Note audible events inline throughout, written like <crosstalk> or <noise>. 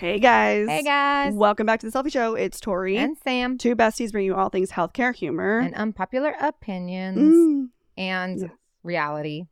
Hey guys. Hey guys. Welcome back to the Cellfie Show. It's Tori. And Sam. Two besties bring you all things healthcare, humor, And unpopular opinions Mm. and reality.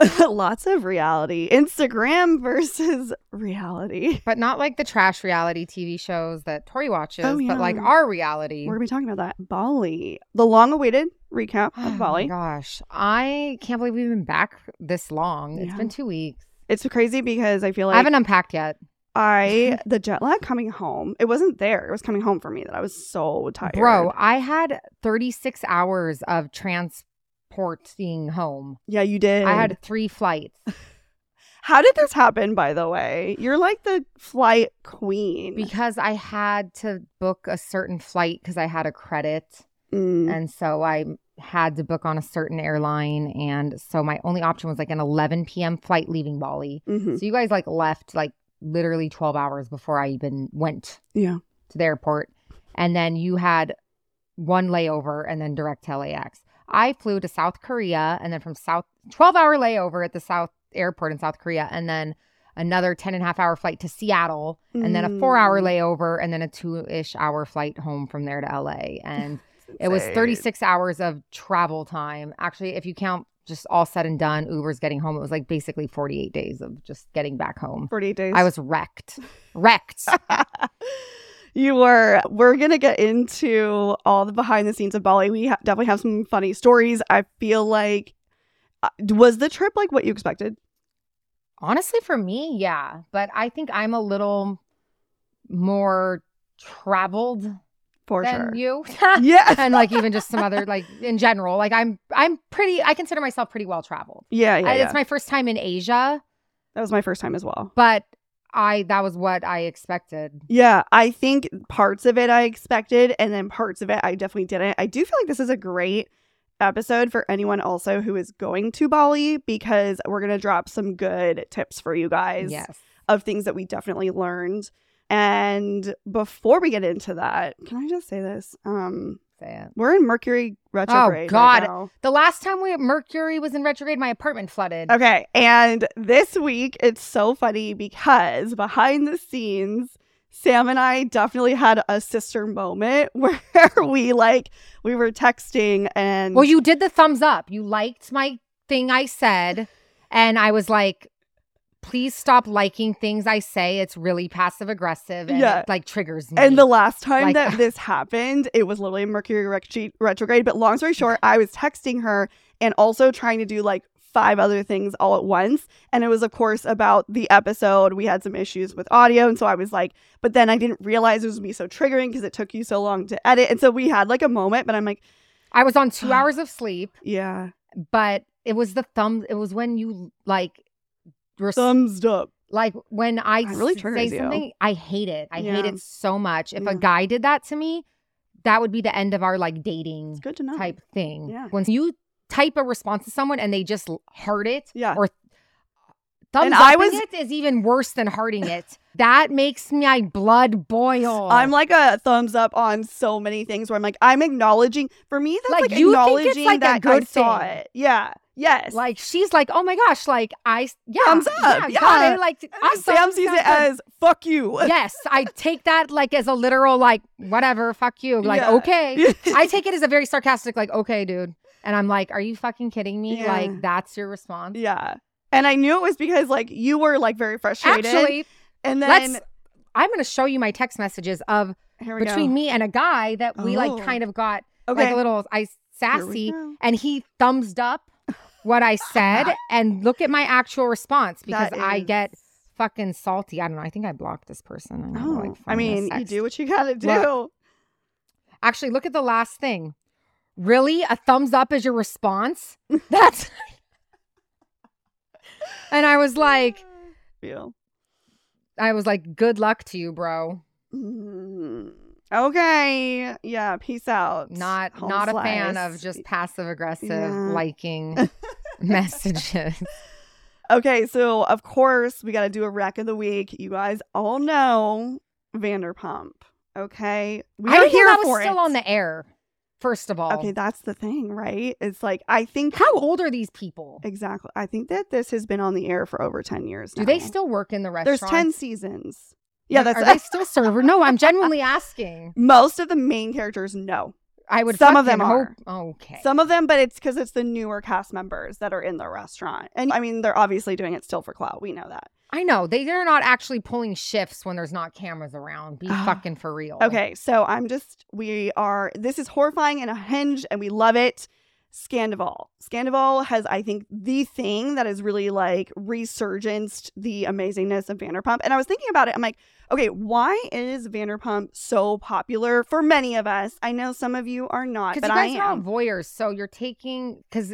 <laughs> lots of reality. Instagram versus reality. But not like the trash reality TV shows that Tori watches, Oh, but like our reality. We're gonna be talking about that. Bali. The long-awaited recap Oh of my Bali. gosh. I can't believe we've been back this long. It's been two weeks. It's crazy because I feel like I haven't unpacked yet. I the jet lag coming home. It wasn't there. It was coming home for me that I was so tired. Bro, I had 36 hours of transporting home. Yeah, you did. I had three flights <laughs> How did this happen, by the way? You're like the flight queen. because I had to book a certain flight because I had a credit. Mm. And so I had to book on a certain airline. And so my only option was like an 11 p.m. flight leaving Bali. Mhm. So you guys like left like literally 12 hours before I even went Yeah. to the airport. And then you had one layover and then direct to LAX. I flew to South Korea and then from South 12 hour layover at the South airport in South Korea and then another 10 and a half hour flight to Seattle and then a four hour Mm. layover and then a two ish hour flight home from there to LA. And <laughs> it was 36 hours of travel time. Actually, if you count just all said and done, Uber's getting home, it was like basically 48 days of just getting back home. 48 days. I was wrecked. Wrecked. <laughs> you were. We're gonna get into all the behind the scenes of Bali. We ha- definitely have some funny stories. I feel like uh, was the trip like what you expected? Honestly, for me, yeah. But I think I'm a little more traveled For than sure. you. <laughs> Yeah. and like even just some other like in general. Like I'm I'm pretty I consider myself pretty well traveled. yeah, yeah, I- yeah. It's my first time in Asia, that was my first time as well. but I that was what I expected. Yeah, I think parts of it I expected, and then parts of it I definitely didn't. I do feel like this is a great episode for anyone also who is going to Bali because we're gonna drop some good tips for you guys Yes. of things that we definitely learned. And before we get into that, can I just say this? Um, Say it. we're in Mercury retrograde. Oh, God. right. The last time we Mercury was in retrograde, my apartment flooded. Okay, and this week it's so funny because behind the scenes, Sam and I definitely had a sister moment <laughs> where we like we were texting and Well, you did the thumbs up. You liked my thing I said, and I was like, please stop liking things I say. It's really passive aggressive and Yeah. it like triggers me. and the last time Like- that <laughs> this happened, it was literally Mercury retro- retrograde. But long story short, I was texting her and also trying to do like five other things all at once. And it was, of course, about the episode. We had some issues with audio. And so I was like, but then I didn't realize it was going to be so triggering because it took you so long to edit. And so we had like a moment, but I'm like, I was on two <sighs> hours of sleep, yeah, but it was the thumb. It was when you like, res- thumbs up. like when I, It really s- triggers say you. something, I hate it. I hate it so much. If Yeah. a guy did that to me, that would be the end of our like dating It's good to know. type thing. Yeah. When you type a response to someone and they just l- heart it, Yeah. or thumbs And up I was- it is even worse than hearting it. that makes my blood boil. I'm like a thumbs up on so many things where I'm like, I'm acknowledging. For me, that's like, Like, you think it's acknowledging like a that I good saw it. Yeah. Yes. like she's like, oh my gosh, like I yeah, Thumbs up, yeah, yeah. got it. Like awesome, Sam sees it as fuck you. <laughs> yes, I take that like as a literal like whatever, fuck you, like Yeah. okay. <laughs> I take it as a very sarcastic like okay, dude, and I'm like, are you fucking kidding me? Yeah. Like that's your response. yeah. And I knew it was because like you were like very frustrated. Actually, and then let's. I'm gonna show you my text messages of between go. me and a guy that we Oh. like kind of got okay. like a little I sassy and he thumbs up what I said <laughs> and look at my actual response because That I get fucking salty. I don't know. I think I blocked this person. I, gotta, like, Oh, I mean, you do what you gotta do. Look. Actually, look at the last thing. Really, a thumbs up is your response? <laughs> That's. and I was like, Feel. I was like, good luck to you, bro. Mm, Okay. Yeah. Peace out. Not Home not a fan of just passive aggressive Yeah. liking <laughs> messages. Okay, so of course we got to do a wreck of the week. You guys all know Vanderpump. Okay, we I didn't know here that was for still it. on the air. First of all, Okay, that's the thing, right? It's like I think how old are these people? exactly. I think that this has been on the air for over ten years. Do now. they still work in the restaurant? There's ten seasons. Yeah, that's are they still server? No, I'm genuinely asking. <laughs> most of the main characters. No, I would. Some of them hope- Okay. some of them, but it's because it's the newer cast members that are in the restaurant, and I mean they're obviously doing it still for clout. We know that. I know they they're not actually pulling shifts when there's not cameras around. Be Ah. fucking for real. Okay, so I'm just we are this is horrifying and a hinge and we love it. Scandoval. Scandoval has, I think, the thing that has really like resurgenced the amazingness of Vanderpump. And I was thinking about it. I'm like, okay, why is Vanderpump so popular for many of us? I know some of you are not, but you I guys are all am. voyeurs, so you're taking because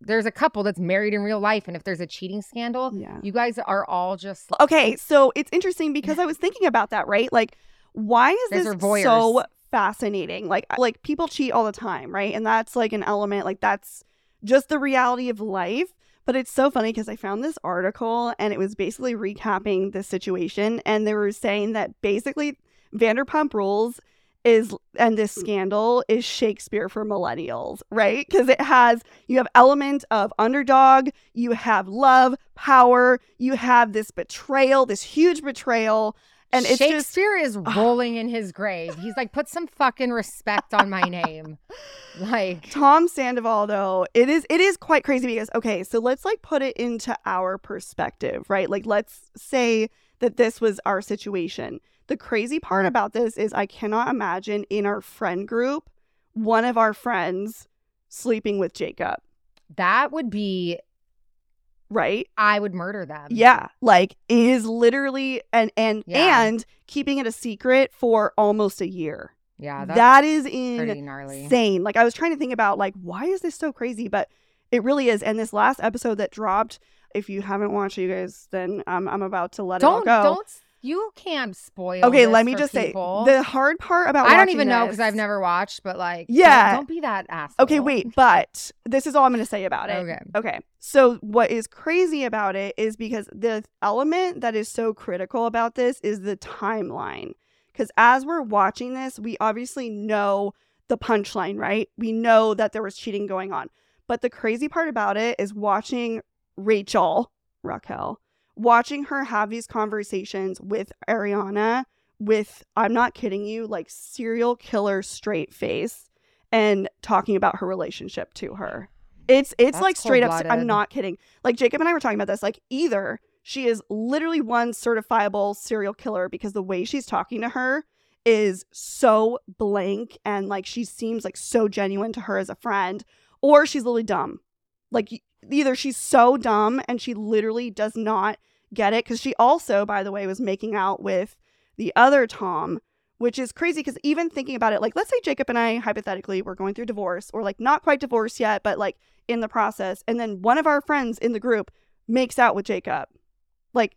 there's a couple that's married in real life, and if there's a cheating scandal, Yeah. you guys are all just Okay, so it's interesting because <laughs> I was thinking about that, right? Like, why is Guys this so fascinating? Like, like people cheat all the time, right? And that's like an element, like that's just the reality of life. But it's so funny because I found this article and it was basically recapping the situation, and they were saying that basically Vanderpump Rules is and this scandal is Shakespeare for millennials, right? Because it has you have element of underdog, you have love, power, you have this betrayal, this huge betrayal, and it's just Shakespeare is rolling in his grave. He's like, put some fucking respect on my name. <laughs> Like, Tom Sandoval though, it is it is quite crazy because okay, so let's like put it into our perspective, right? Like let's say that this was our situation. The crazy part about this is I cannot imagine in our friend group one of our friends sleeping with Jacob, that would be, right? I would murder them. Yeah, like it is literally and and Yeah. and keeping it a secret for almost a year. Yeah. That's that is pretty gnarly. insane. Like I was trying to think about like why is this so crazy, but it really is. And this last episode that dropped, if you haven't watched, it, you guys, then I'm I'm about to let Don't, it all go. don't, you can't spoil. okay, let me just people. say the hard part about I don't even know because I've never watched, but like, Yeah. don't, don't be that asshole. Okay, wait, but this is all I'm going to say about it. Okay. Okay. So what is crazy about it is because the element that is so critical about this is the timeline. Because as we're watching this, we obviously know the punchline, right? We know that there was cheating going on. But the crazy part about it is watching Rachel, Raquel, watching her have these conversations with Ariana with, I'm not kidding you, like serial killer straight face and talking about her relationship to her. It's it's That's like straight up. I'm not kidding. Like Jacob and I were talking about this. Like either she is literally one certifiable serial killer because the way she's talking to her is so blank and like she seems like so genuine to her as a friend, or she's literally dumb. Like either she's so dumb and she literally does not get it because she also, by the way, was making out with the other Tom which is crazy because even thinking about it, like let's say Jacob and I hypothetically were going through divorce or like not quite divorced yet, but like in the process, and then one of our friends in the group makes out with Jacob. Like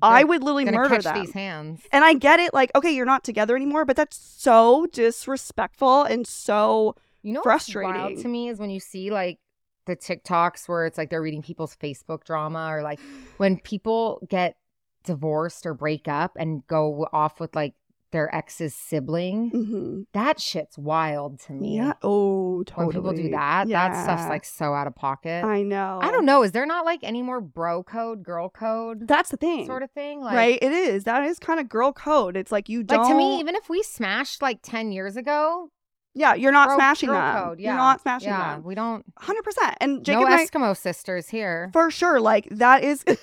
I They're would literally murder them. these hands. And I get it, like, okay, you're not together anymore, but that's so disrespectful and so You know, what's wild frustrating. to me is when you see like the TikToks where it's like they're reading people's Facebook drama, or like <gasps> when people get divorced or break up and go off with like their ex's sibling. mhm. That shit's wild to me. yeah. Oh, totally. When people do that, that stuff's like so out of pocket. I know. I don't know. Is there not like any more bro code, girl code That's the thing, sort of thing? Like, right? It is. That is kind of girl code. It's like you don't. Like to me, even if we smashed like 10 years ago, yeah, you're not bro- smashing girl them. code, yeah. You're not smashing yeah, them. we don't. Hundred percent. And Jacob no and I, Eskimo sisters here. for sure, like that is. <laughs>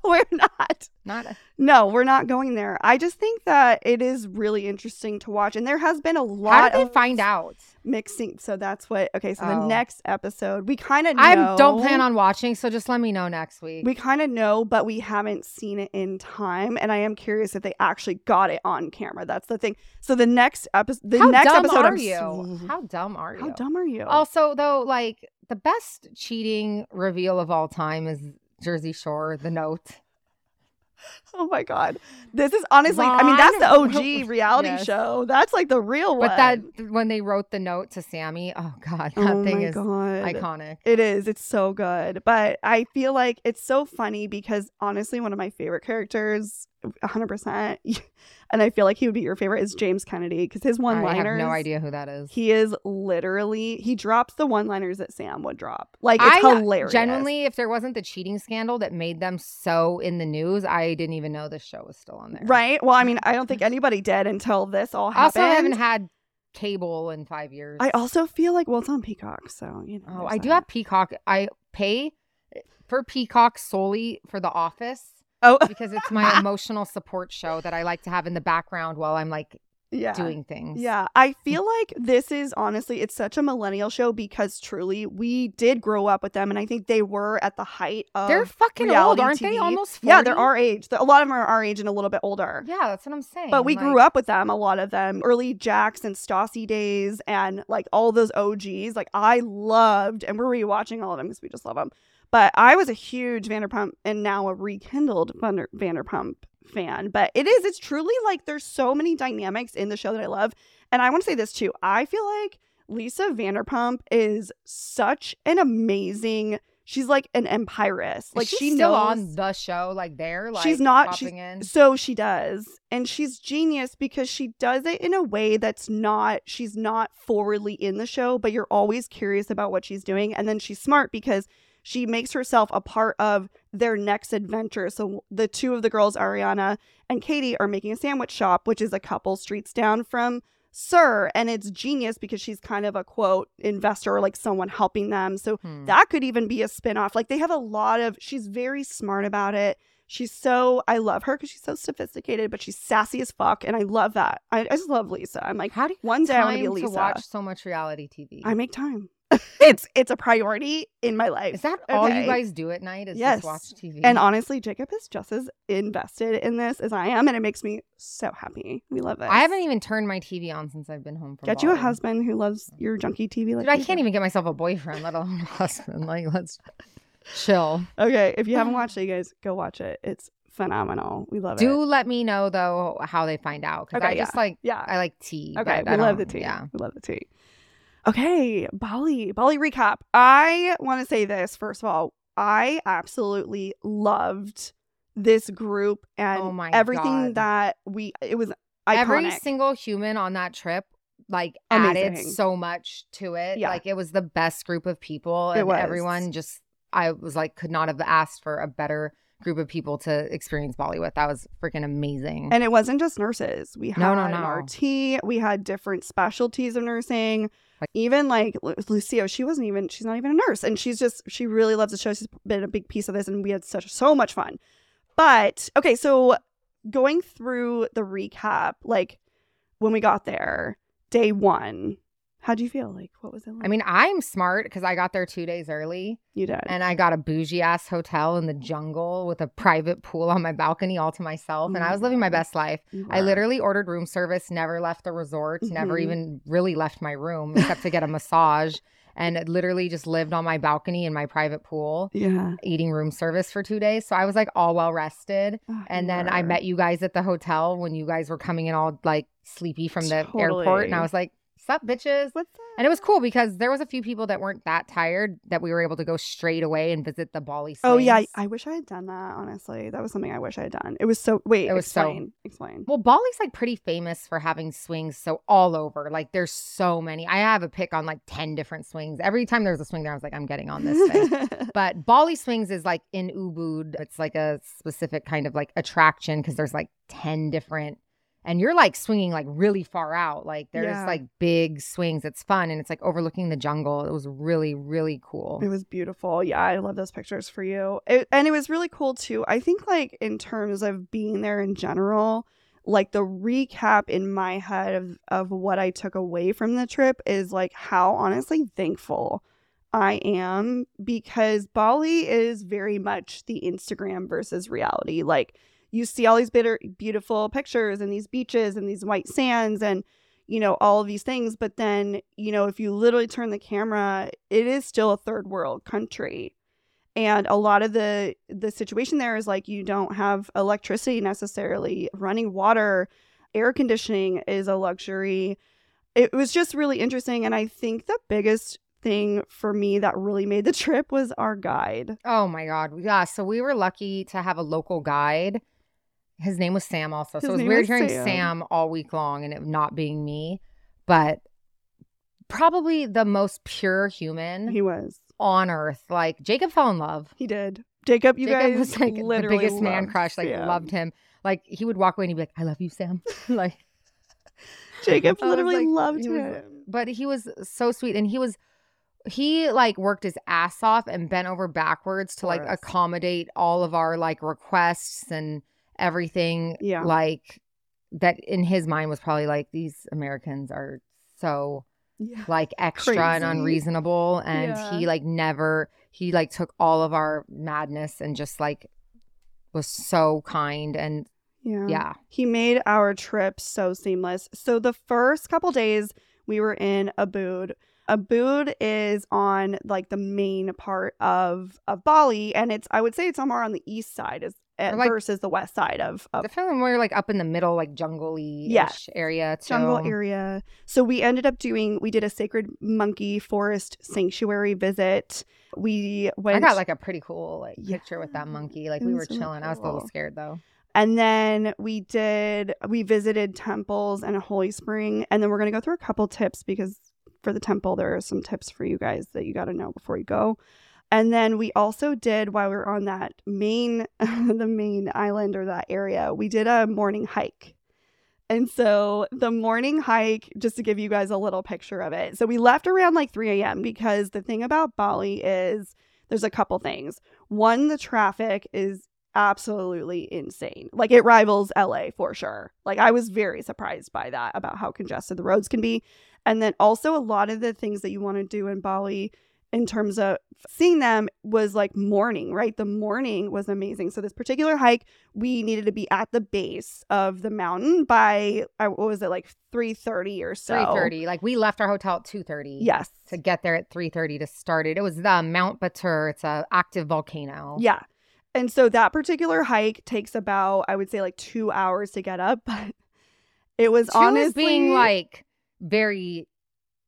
<laughs> we're not. Not No, we're not going there. I just think that it is really interesting to watch, and there has been a how lot did they of find out? mixing. So that's what. Okay, so the Oh. next episode, we kind of. I don't plan on watching, so just let me know next week. We kind of know, but we haven't seen it in time, and I am curious if they actually got it on camera. That's the thing. So the next episode, the How next dumb episode, are I'm you? s- How dumb are you? How dumb are you? Also, though, like the best cheating reveal of all time is Jersey Shore, the note. <laughs> Oh my god, this is honestly. I mean, that's the Ron- OG reality Yes. show. That's like the real one. But that when they wrote the note to Sammy, oh god, that oh thing is god. iconic. It is. It's so good. But I feel like it's so funny because honestly, one of my favorite characters 100%. <laughs> And I feel like he would be your favorite is James Kennedy because his one I have liners. no idea who that is. He is literally, he drops the one liners that Sam would drop. Like, it's I hilarious. Genuinely, if there wasn't the cheating scandal that made them so in the news, I didn't even know this show was still on there. Right? Well, I mean, I don't think <laughs> anybody did until this all happened Also. I haven't had cable in five years. I also feel like, well, it's on Peacock. So, you know. Oh, I do that. have Peacock. I pay for Peacock solely for The Office Oh, <laughs> because it's my emotional support show that I like to have in the background while I'm like yeah. doing things. Yeah, I feel like this is honestly, it's such a millennial show because truly we did grow up with them, and I think they were at the height of. They're fucking old, aren't they? Almost 40? Yeah, they're our age. A lot of them are our age and a little bit older. Yeah, that's what I'm saying. But we Like, grew up with them, a lot of them, early Jax and Stassi days, and like all those OGs. Like I loved, and we're rewatching all of them because we just love them. But I was a huge Vanderpump and now a rekindled Vander- Vanderpump fan. But it is, it's truly like there's so many dynamics in the show that I love. And I want to say this too. I feel like Lisa Vanderpump is such an amazing. She's like an empiress. Like she she still knows on the show, like there, like She's not- popping in. so she does. And she's genius because she does it in a way that's not, she's not forwardly in the show, but you're always curious about what she's doing. And then she's smart because she makes herself a part of their next adventure. So the two of the girls, Ariana and Katie, are making a sandwich shop, which is a couple streets down from SUR. And it's genius because she's kind of a quote investor or like someone helping them. So Hmm. that could even be a spin-off like they have a lot of she's very smart about it she's so i love her because she's so sophisticated but she's sassy as fuck and i love that i, I just love lisa i'm like How do you one day i want to be lisa to watch so much reality TV? i make time it's it's a priority in my life Is that all you guys do at night? Is Yes. just watch TV? and honestly jacob is just as invested in this as i am and it makes me so happy we love it I haven't even turned my TV on since I've been home from. get you a husband who loves your junky tv like Dude, I can't do. even get myself a boyfriend, let alone a <laughs> husband. Like, let's chill. okay if you haven't <sighs> watched it you guys go watch it it's phenomenal we love Do it Do let me know though how they find out because Okay, I just like yeah I like tea. Okay, we love the tea. Yeah. We love the tea. Okay, Bali. Bali recap. I want to say this first of all. I absolutely loved this group and Oh everything God. that we it was iconic. Every single human on that trip like added so much to it. Yeah. Like it was the best group of people. It And was. everyone just I was like could not have asked for a better group of people to experience Bali with. That was freaking amazing. and it wasn't just nurses. We had No, no, no. RT. We had different specialties of nursing. Like- even like Lu- Lucio, she wasn't even. She's not even a nurse, and she's just she really loves the show. She's been a big piece of this, and we had such so much fun. But okay, so going through the recap, like when we got there, day one, how'd you feel? Like what was it like? I mean, I'm smart because I got there two days early you did. and I got a bougie ass hotel in the jungle with a private pool on my balcony all to myself. And I was living my best life. I literally ordered room service, never left the resort, never Mhm. even really left my room except to get a massage. And it literally just lived on my balcony in my private pool, yeah. eating room service for two days. So I was like all well rested. Oh, And you then I met you guys at the hotel when you guys were coming in all like sleepy from the airport. And I was like, Sup, bitches? What's And it was cool because there was a few people that weren't that tired that we were able to go straight away and visit the Bali Oh yeah. I wish I had done that. Honestly, that was something I wish I had done. It was so. Wait, It was so- explain. Explain. Well, Bali's like pretty famous for having swings so all over. Like there's so many. I have a pick on like 10 different swings. Every time there's a swing there, I was like, I'm getting on this thing. <laughs> but Bali swings is like in Ubud. It's like a specific kind of like attraction because there's like 10 different and you're like swinging like really far out. Like there's Yeah. like big swings. It's fun and it's like overlooking the jungle. It was really, really cool. It was beautiful. Yeah, I love those pictures for you. It, and it was really cool too. I think like in terms of being there in general, like the recap in my head of of what I took away from the trip is like how honestly thankful I am because Bali is very much the Instagram versus reality. Like you see all these bitter, beautiful pictures and these beaches and these white sands and you know all of these things but then you know if you literally turn the camera it is still a third world country and a lot of the the situation there is like you don't have electricity necessarily running water air conditioning is a luxury it was just really interesting and i think the biggest thing for me that really made the <laughs> trip was our guide Oh my God. Yeah. So we were lucky to have a local guide. His name was Sam also. His so it was weird was hearing Sam. Sam. all week long and it not being me, but probably the most pure human He was. on earth. Like Jacob fell in love. He did. Jacob, you Jacob guys was like the biggest man crush. Like Sam. loved him. Like he would walk away and he'd be like, "I love you, Sam." <laughs> like, Jacob literally like- loved he was- him. but he was so sweet and he was he like worked his ass off and bent over backwards to like accommodate all of our like requests and everything Yeah. like that in his mind was probably like these americans are so Yeah. like extra and unreasonable and Yeah. he like never he like took all of our madness and just like was so kind and Yeah. yeah He made our trip so seamless. So the first couple days we were in Ubud. Ubud is on like the main part of of Bali, and it's I would say it's somewhere on the east side Or, Eh, like- versus the west side of, of the film where like up in the middle like jungle-y area too. jungle area. So we ended up doing we did a sacred monkey forest sanctuary visit. We went I got like a pretty cool like Yeah, picture with that monkey. Like it we were really chilling. I was a little scared though. And then we did, we visited temples and a holy spring. And then we're going to go through a couple tips because for the temple, there are some tips for you guys that you got to know before you go. And then we also did, while we were on that main, <laughs> the main island or that area, we did a morning hike. And so the morning hike, just to give you guys a little picture of it. So we left around like 3 a.m. because the thing about Bali is there's a couple things. One, the traffic is absolutely insane. Like it rivals LA for sure. Like I was very surprised by that about how congested the roads can be. And then also a lot of the things that you want to do in Bali in terms of seeing them was like morning, right? The morning was amazing. So this particular hike, we needed to be at the base of the mountain by uh, what was it like 3:30 or so. Three thirty. Like we left our hotel at two thirty. Yes. To get there at three thirty to start it. It was the Mount Batur. It's a active volcano. Yeah. And so that particular hike takes about, I would say, like two hours to get up, <laughs> but it was Two honestly being like very,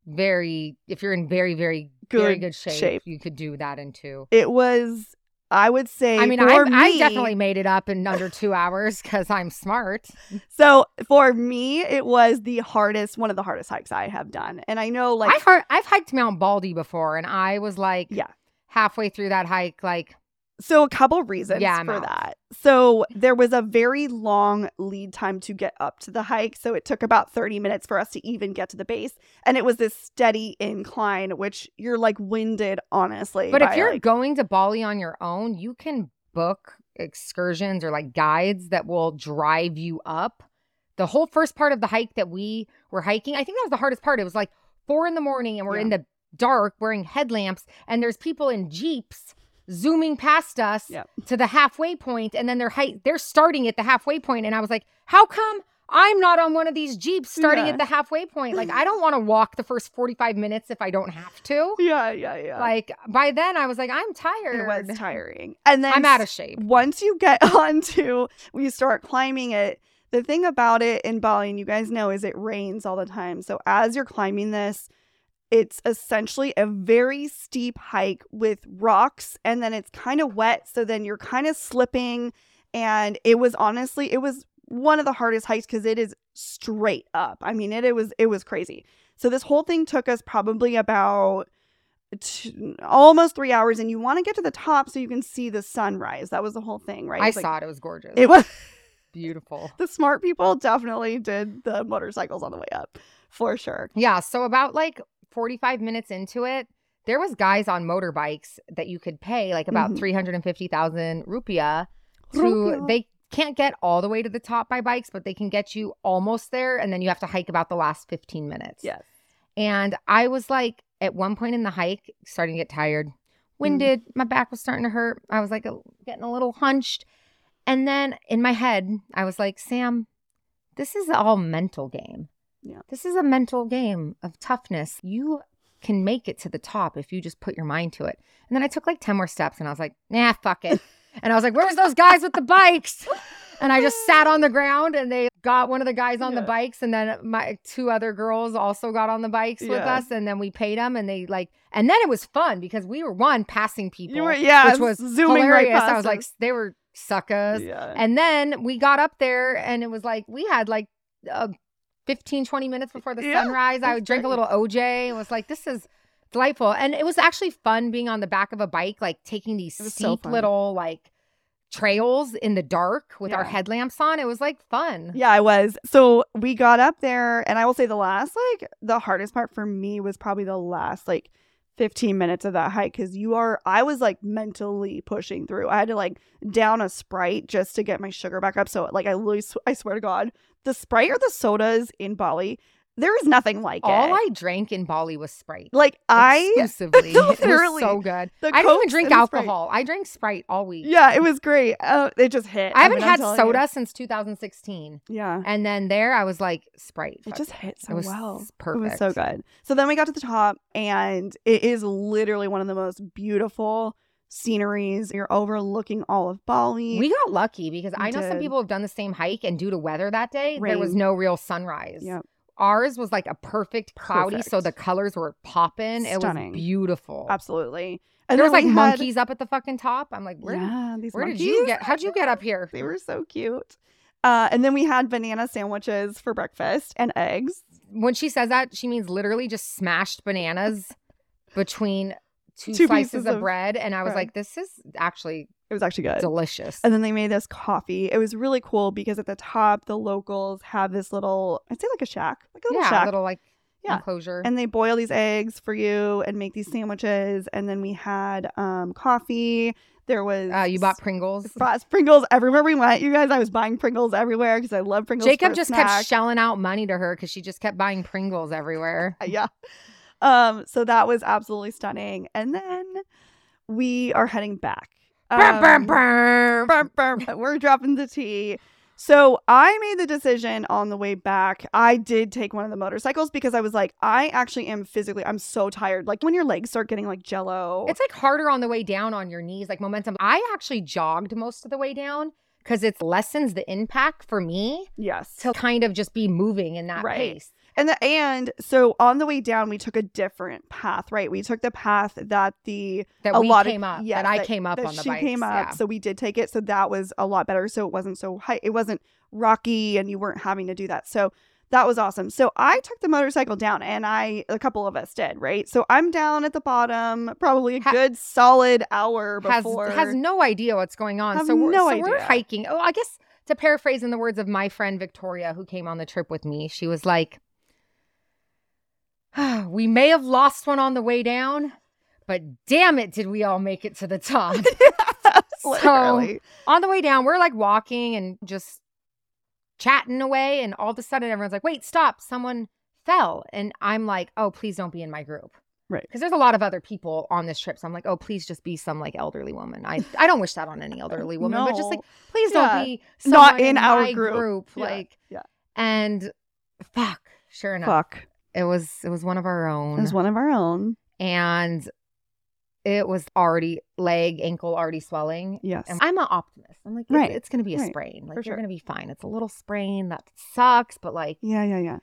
very. If you're in very, very, very Good good shape, shape. you could do that in two. it was, I would say, I mean, I, me, I definitely made it up in under two hours because I'm smart. So for me, it was the hardest, one of the hardest hikes I have done. And I know, like, I've heard, I've hiked Mount Baldy before, and I was like, Yeah. halfway through that hike, like So a couple reasons Yeah, for out. that. So there was a very long lead time to get up to the hike. So it took about 30 minutes for us to even get to the base. And it was this steady incline, which you're like winded, honestly. But if you're like- going to Bali on your own, you can book excursions or like guides that will drive you up. The whole first part of the hike that we were hiking, I think that was the hardest part. It was like four in the morning and we're in the dark wearing headlamps, and there's people in Jeeps zooming past us Yep. to the halfway point, and then they're hi- they're starting at the halfway point, and I was like, how come I'm not on one of these Jeeps starting Yeah. at the halfway point? Like, I don't want to walk the first 45 minutes if I don't have to. yeah, yeah, yeah. Like by then, I was like, I'm tired. it was tiring. And then I'm out of shape. once you get <laughs> onto when you start climbing it the thing about it in bali and you guys know is it rains all the time so as you're climbing this it's essentially a very steep hike with rocks and then it's kind of wet so then you're kind of slipping and it was honestly it was one of the hardest hikes because it is straight up i mean it, it was it was crazy so this whole thing took us probably about t- almost three hours and you want to get to the top so you can see the sunrise that was the whole thing right I like- saw it. It was gorgeous. it <laughs> was beautiful. the smart people definitely did the motorcycles on the way up for sure Yeah. So about like 45 minutes into it, there was guys on motorbikes that you could pay like about Mhm. 350,000 rupiah to Rupiah. they can't get all the way to the top by bikes, but they can get you almost there and then you have to hike about the last 15 minutes. yes And I was like, at one point in the hike, starting to get tired, winded. My back was starting to hurt. I was like a, getting a little hunched. And then in my head, I was like, Sam, this is all mental game. Yeah. This is a mental game of toughness. You can make it to the top if you just put your mind to it. And then I took like 10 more steps and I was like, nah, fuck it. <laughs> and I was like, where's those guys with the bikes? And I just sat on the ground and they got one of the guys on the bikes. And then my two other girls also got on the bikes with us. And then we paid them and they like, and then it was fun because we were one passing people, you were yeah which was zooming hilarious. right past I was like, they were suckers. Yeah. And then we got up there and it was like we had like uh, 15, 20 minutes before the Yeah, sunrise. I would drink a little OJ. It was like, this is delightful. And it was actually fun being on the back of a bike, like taking these was so steep little like trails in the dark with our headlamps on. It was like fun. Yeah, I was. So we got up there, and I will say the last, like, the hardest part for me was probably the last, like, 15 minutes of that hike because you are, I was like mentally pushing through. I had to like down a Sprite just to get my sugar back up. So, like, I literally, I swear to God, the Sprite or the sodas in Bali, there is nothing like All it. All I drank in Bali was Sprite. like, I, exclusively. <laughs> it was so good. the I didn't even drink the Sprite. alcohol. I drank Sprite all week. yeah, it was great. Uh, it just hit. I haven't I'm had soda you. since 2016. Yeah. And then there I was like, Sprite. It just hit so it was well. Perfect. It was so good. So then we got to the top, and it is literally one of the most beautiful sceneries. You're overlooking all of Bali. We got lucky because We I know some people have done the same hike, and due to weather that day, there was no real sunrise. Yep. Ours was like a perfect cloudy, so the colors were popping. It was beautiful. Absolutely. And there was like had- monkeys up at the fucking top. I'm like, where, yeah, these where monkeys. did you get? How'd you get up <laughs> here? They were so cute. Uh, and then we had banana sandwiches for breakfast and eggs. When she says that, she means literally just smashed bananas between two, Two slices pieces of, of bread, and I was bread. like, this is actually It was actually good. delicious. And then they made us coffee. It was really cool because at the top, the locals have this little, I'd say like a shack, like a little yeah, shack. little like Yeah. enclosure. and they boil these eggs for you and make these sandwiches and then we had um coffee there was uh, you bought Pringles. <laughs> Fr- Pringles everywhere we went you guys I was buying Pringles everywhere because I love Pringles Jacob just kept shelling out money to her because she just kept buying Pringles everywhere. <laughs> yeah um so that was absolutely stunning and then we are heading back Um. <laughs> We're dropping the tea. So I made the decision on the way back. I did take one of the motorcycles because I was like, I actually am physically, I'm so tired. Like when your legs start getting like jello. It's like harder on the way down on your knees, like momentum. I actually jogged most of the way down because it lessens the impact for me yes. to kind of just be moving in that Right. pace. And the and so on the way down, we took a different path, right? We took the path that the That a we lot came of up, yes, that I came up on the she bikes. came up, yeah. so we did take it. So that was a lot better. So it wasn't so high. It wasn't rocky, and you weren't having to do that. So that was awesome. So I took the motorcycle down, and I a couple of us did, right? So I'm down at the bottom, probably a Ha- good solid hour has before. has no idea what's going on. Have so we're, no so we're hiking. Oh, I guess to paraphrase in the words of my friend Victoria, who came on the trip with me, she was like, <sighs> "We may have lost one on the way down, but damn it, did we all make it to the top?" <laughs> Literally. on the way down, we're like walking and just chatting away, and all of a sudden, everyone's like, "Wait, stop! Someone fell!" And I'm like, "Oh, please don't be in my group." Right. Because there's a lot of other people on this trip. So I'm like, oh, please just be some like elderly woman. I, I don't wish that on any elderly woman, but just like, please Yeah. don't be Not someone in our my group. Yeah. Like, Yeah. and fuck, sure enough, Fuck. It was, it was one of our own. It was one of our own. and it was already leg, ankle already swelling. Yes. And I'm an optimist. I'm like, Right. it's, to be a Right. sprain. Like, For you're sure. going to be fine. It's a little sprain that sucks, but like, yeah, yeah, yeah.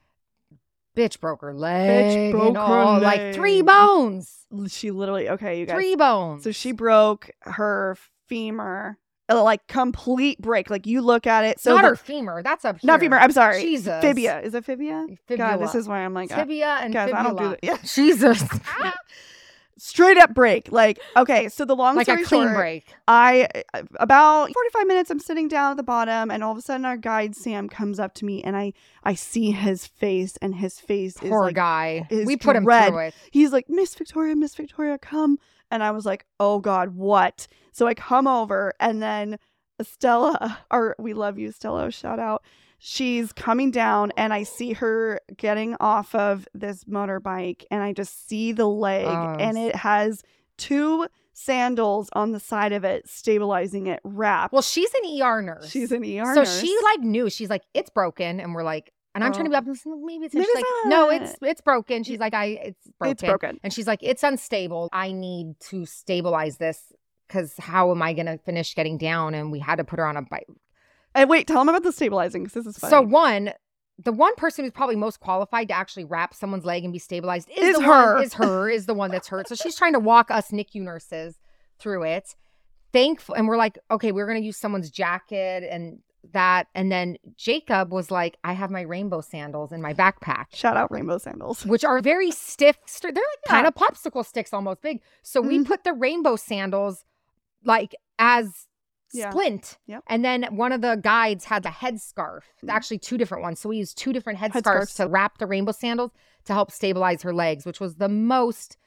bitch broke her leg. Bitch broke her all, Like, three bones. She literally okay, you guys. Three bones. So she broke her femur, like complete break. Like you look at it. So not the- her femur. That's up here. not femur. I'm sorry. Jesus. Fibia. Is it fibia? God, this is why I'm like, uh, tibia and guys, fibula. I don't do that. <laughs> Yeah. Jesus. <laughs> <laughs> straight up break. Like okay. So the long like a story clean short, break. I about 45 minutes. I'm sitting down at the bottom, and all of a sudden, our guide Sam comes up to me, and I I see his face, and his face is Poor like guy. is We put him through it. he's like, Miss Victoria, Miss Victoria, come. And I was like, oh God, what? So I come over and then Stella, or we love you, Stella, shout out. She's coming down and I see her getting off of this motorbike and I just see the leg Oh, and it has two sandals on the side of it stabilizing it wrapped. Well, she's an ER nurse. she's an ER so nurse. she like knew. She's like, it's broken, and we're like, and I'm trying to be Oh. optimistic. Maybe it's Maybe it's like, no, it's it's broken. She's like, I it's broken. it's broken. And she's like, it's unstable. I need to stabilize this because how am I gonna finish getting down? And we had to put her on a bike. And wait, tell them about the stabilizing because this is funny. So one, the one person who's probably most qualified to actually wrap someone's leg and be stabilized is, Is the her. One, is her is the one that's hurt. So she's trying to walk us NICU nurses through it. thankful and we're like okay we're going to use someone's jacket and that and then jacob was like i have my rainbow sandals in my backpack Shout out rainbow sandals. which are very stiff st- they're like Yeah. kind of popsicle sticks almost big so we Mhm. put the rainbow sandals like as Yeah. splint Yep. and then one of the guides had the headscarf Mhm. actually two different ones so we used two different headscarves, Headscarves. to wrap the rainbow sandals to help stabilize her legs which was the most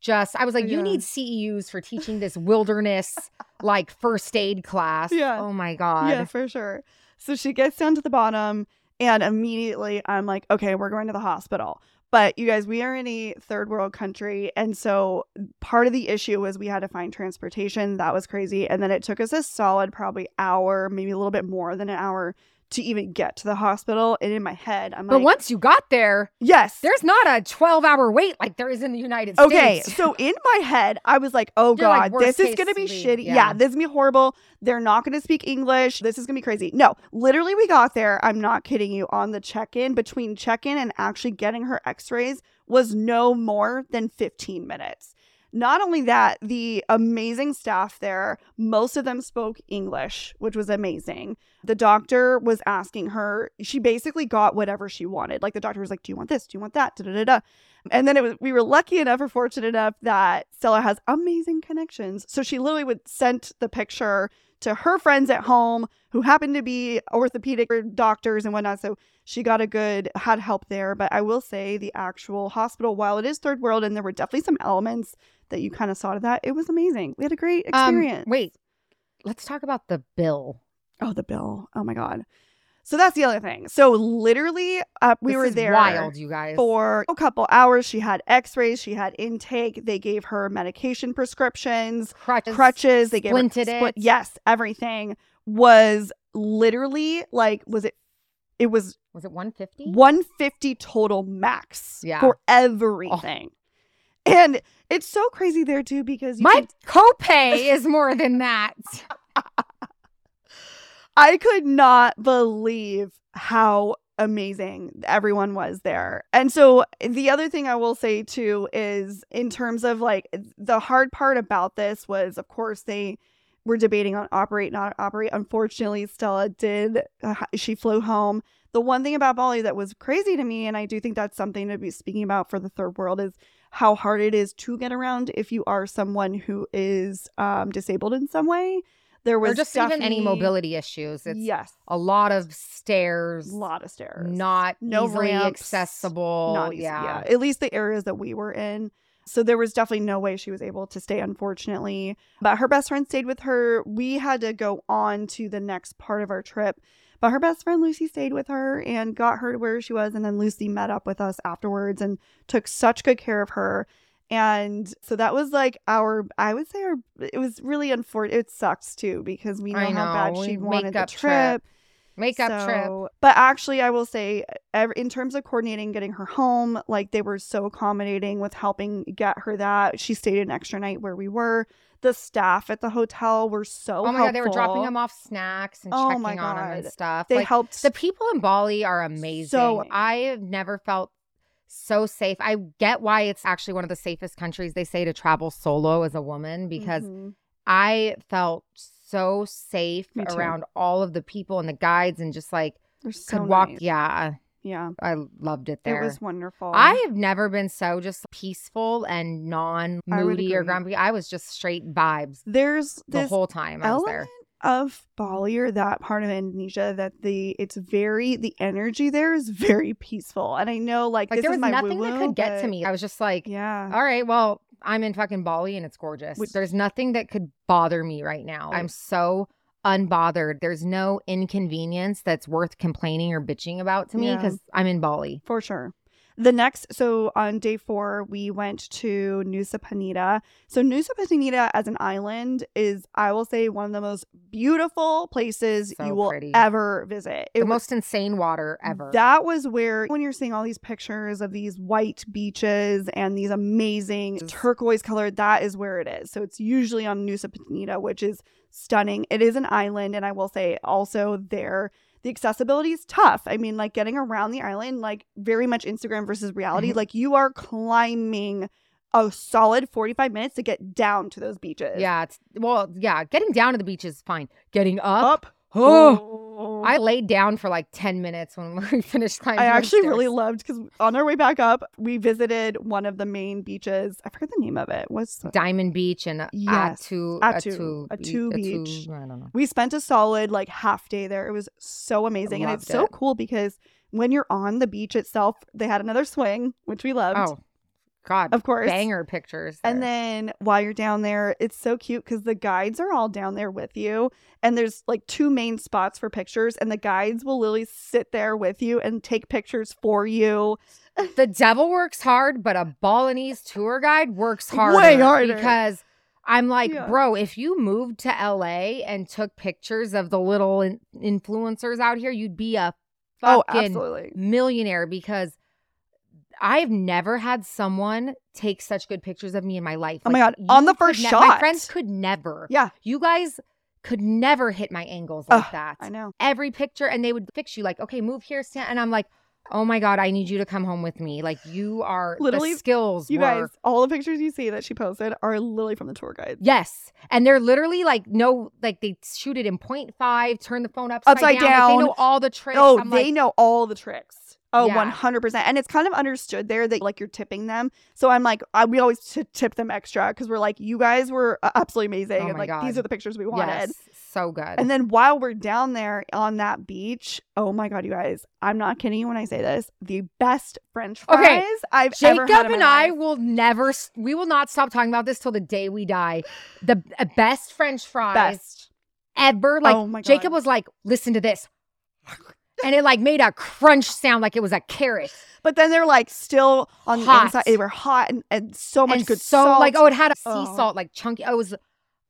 just i was like you need ceus for teaching this wilderness <laughs> like first aid class Yeah. oh my god Yeah, for sure. So she gets down to the bottom, and immediately I'm like, okay, we're going to the hospital. But you guys, we are in a third world country. And so part of the issue was we had to find transportation. That was crazy. And then it took us a solid, probably hour, maybe a little bit more than an hour to even get to the hospital. And in my head, I'm like but like, once you got there yes. there's not a 12 hour wait like there is in the united states Okay, so <laughs> in my head, I was like, "Oh You're like, God, this is gonna be lead, shitty. yeah. Yeah. this is gonna be horrible. They're not gonna speak English. This is gonna be crazy." No, literally, we got there. I'm not kidding you. On the check-in, between check-in and actually getting her X-rays, was no more than 15 minutes. Not only that, the amazing staff there, most of them spoke English, which was amazing. The doctor was asking her, she basically got whatever she wanted. Like the doctor was like, Do you want this? Do you want that? Da da da da. And then it was we were lucky enough or fortunate enough that Stella has amazing connections. So she literally would send the picture to her friends at home who happened to be orthopedic doctors and whatnot. So she got a good had help there. But I will say the actual hospital, while it is third world and there were definitely some elements that you kind of saw to that, it was amazing. We had a great Um, experience. wait let's talk about the bill Oh, the bill. Oh my god. So that's the other thing. So literally, uh, we This were there wild you guys for a couple hours. She had X-rays. She had intake. They gave her medication prescriptions, crutches crutches. They gave her splinted split- it. Yes, everything was literally like was it? It was was it 150 150 total max Yeah. for everything. And it's so crazy there too because you my can- copay is more than that <laughs> I could not believe how amazing everyone was there. And so the other thing I will say too is in terms of like the hard part about this was of course they were debating on operate not operate. Unfortunately, Stella did uh, she flew home. The one thing about Bali that was crazy to me and I do think that's something to be speaking about for the third world is how hard it is to get around if you are someone who is um, disabled in some way. There was or just even any mobility issues it's yes, a lot of stairs a lot of stairs, not No easily ramps, accessible not easy. yeah. Yeah. at least the areas that we were in. So there was definitely no way she was able to stay, unfortunately. But her best friend stayed with her. We had to go on to the next part of our trip. But her best friend Lucy stayed with her and got her to where she was. And then Lucy met up with us afterwards and took such good care of her. And so that was like our, I would say, our, it was really unfortunate. It sucks too because we know, I how bad know. she wanted the trip. trip. Makeup trip So- But actually, I will say, in terms of coordinating getting her home, like they were so accommodating with helping get her that. She stayed an extra night where we were. The staff at the hotel were so oh my god they were dropping them off snacks and Oh checking on them and stuff They like helped. the people in bali are amazing So- i have never felt so safe i get why it's actually one of the safest countries they say to travel solo as a woman because Mhm. I felt so safe Me too. around all of the people and the guides and just like they're so could walk. nice. Yeah, Yeah, I loved it there. it was wonderful. I have never been so just peaceful and non moody or grumpy. I was just straight vibes there's the whole time I was there. of Bali or that part of Indonesia that the it's very the energy there is very peaceful, and I know like, Like there was nothing that could get to me. I was just like, Yeah, all right, well, I'm in fucking Bali and it's gorgeous. Which- There's nothing that could bother me right now. I'm so unbothered. There's no inconvenience that's worth complaining or bitching about to me Yeah. because I'm in Bali. For sure. The next, so on day four, we went to Nusa Penida. So Nusa Penida as an island is, I will say, one of the most beautiful places So you will pretty. ever visit. The was- most insane water ever. That was where, when you're seeing all these pictures of these white beaches and these amazing turquoise colored, that is where it is. So it's usually on Nusa Penida, which is stunning. It is an island, and I will say also there the accessibility is tough. I mean, like getting around the island, like very much Instagram versus reality. Mhm. Like you are climbing a solid 45 minutes to get down to those beaches. Yeah, it's well, yeah. Getting down to the beach is fine. Getting up, Up. Oh, I laid down for like ten minutes when <laughs> we finished climbing. I the actually really loved because on our way back up, we visited one of the main beaches. I forget the name of it. What's Diamond Beach and Yes, Atu, Atu, Atu, Atu Be- Beach. I don't know. we spent a solid like half day there. It was so amazing. And it's loved so it. cool because when you're on the beach itself, they had another swing, which we loved. Oh, God, of course. banger pictures. And then while you're down there, it's so cute because the guides are all down there with you. And there's like two main spots for pictures, and the guides will literally sit there with you and take pictures for you. <laughs> the devil works hard, but a Balinese tour guide works <laughs> harder. Way harder. Because I'm like, Yeah. bro, if you moved to LA and took pictures of the little in- influencers out here, you'd be a Oh, fucking absolutely. millionaire because I've never had someone take such good pictures of me in my life. Oh my God, on the first ne- My friends could never. Yeah, You guys could never hit my angles like Ugh, that. I know. Every picture, and they would fix you like, okay, move here, stand. And I'm like, oh my God, I need you to come home with me. Like, you are Literally, the skills. You were- guys, all the pictures you see that she posted are literally from the tour guide. Yes. And they're literally like, no, like they shoot it in 0.5, turn the phone upside, Upside down. Like, they know all the tricks. Oh, I'm they like, know all the tricks. Oh, Yeah. 100%. And it's kind of understood there that like you're tipping them. So I'm like, I, we always t- tip them extra because we're like, you guys were uh, absolutely amazing. Oh and like, these are the pictures we wanted. yes, so good. And then while we're down there on that beach, oh my God, you guys, I'm not kidding you when I say this. The best French fries Okay, I've ever Jacob and my I life. will never, we will not stop talking about this till the day we die. The b- best French fries Best. ever. Like, Oh my God. Jacob was like, listen to this. And it like made a crunch sound like it was a carrot. But then they're like still on Hot. the inside. They were hot and, and so much and good so salt. like, oh, it had a sea Oh. salt, like chunky. I was,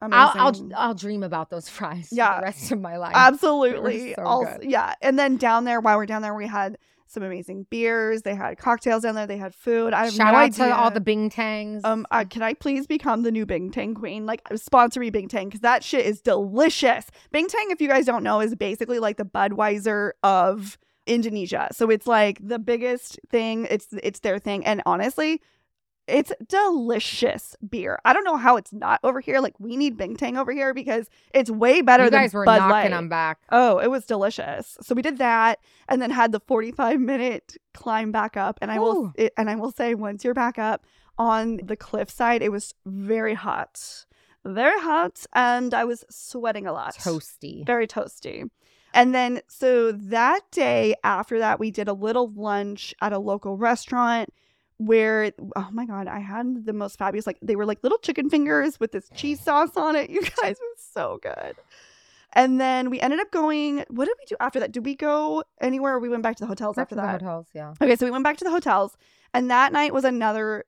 Amazing. I'll, I'll, I'll dream about those fries for Yeah. the rest of my life. Absolutely. so also, yeah. And then down there, while we're down there, we had some amazing beers. They had cocktails down there. They had food. I have Shout no out idea. to all the Bintangs. Um, uh, can I please become the new Bintang queen? Like, sponsor me Bintang because that shit is delicious. Bintang, if you guys don't know, is basically like the Budweiser of Indonesia. So it's like the biggest thing. It's it's their thing, and honestly, it's delicious beer. I don't know how it's not over here. Like, we need Bintang over here because it's way better you than guys were Bud knocking Light. them back. Oh, it was delicious. So we did that, and then had the forty-five minute climb back up. And I will, it, and I will say, once you're back up on the cliffside, it was very hot, very hot, and I was sweating a lot. Toasty. very toasty. And then, so that day after that, we did a little lunch at a local restaurant where, oh my God, I had the most fabulous, like, they were like little chicken fingers with this cheese sauce on it. <laughs> You guys were so good. And then we ended up going, what did we do after that? Did we go anywhere or we went back to the hotels Back after that? hotels, yeah. Okay, so we went back to the hotels. And that night was another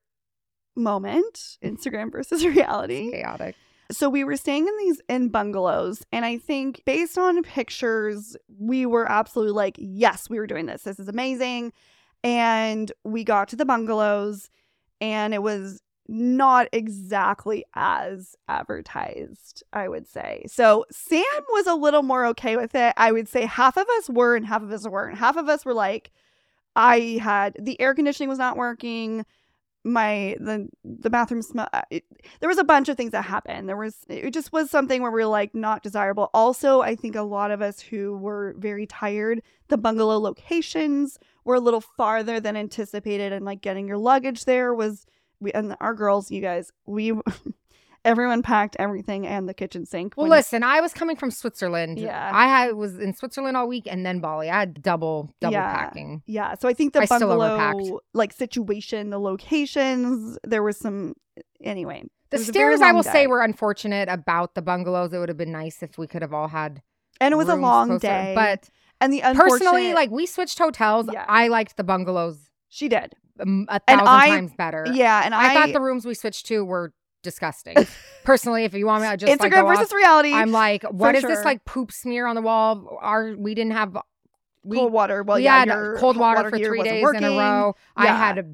moment Instagram versus <laughs> reality Chaotic. so we were staying in these in bungalows and i think based on pictures we were absolutely like yes we were doing this this is amazing and we got to the bungalows and it was not exactly as advertised i would say. So sam was a little more okay with it. I would say half of us were and half of us weren't. Half of us were like i had the air conditioning was not working. My the the bathroom smell uh, it, there was a bunch of things that happened. There was it just was something where we were like not desirable. Also i think a lot of us who were very tired the bungalow locations were a little farther than anticipated and like getting your luggage there was we and our girls you guys we <laughs> everyone packed everything and the kitchen sink Well, when- listen, I was coming from Switzerland. Yeah. I had was in Switzerland all week and then Bali. I had double double Yeah. packing. Yeah, so I think the I bungalow like situation, the locations, there was some anyway. The it was a very stairs, I will say, were unfortunate about the bungalows. It would have been nice if we could have all had. and it was a long closer. day. but and the personally, like we switched hotels. Yeah. I liked the bungalows she did, a thousand I- times better. yeah, and I, I, thought the rooms we switched to were disgusting. <laughs> personally, if you want me, I just Instagram like, versus off. reality. I'm like, what is sure. this like poop smear on the wall? Our we didn't have. We, cold water. Well, we yeah, had your cold hot water, for three days working. in a row. I had a,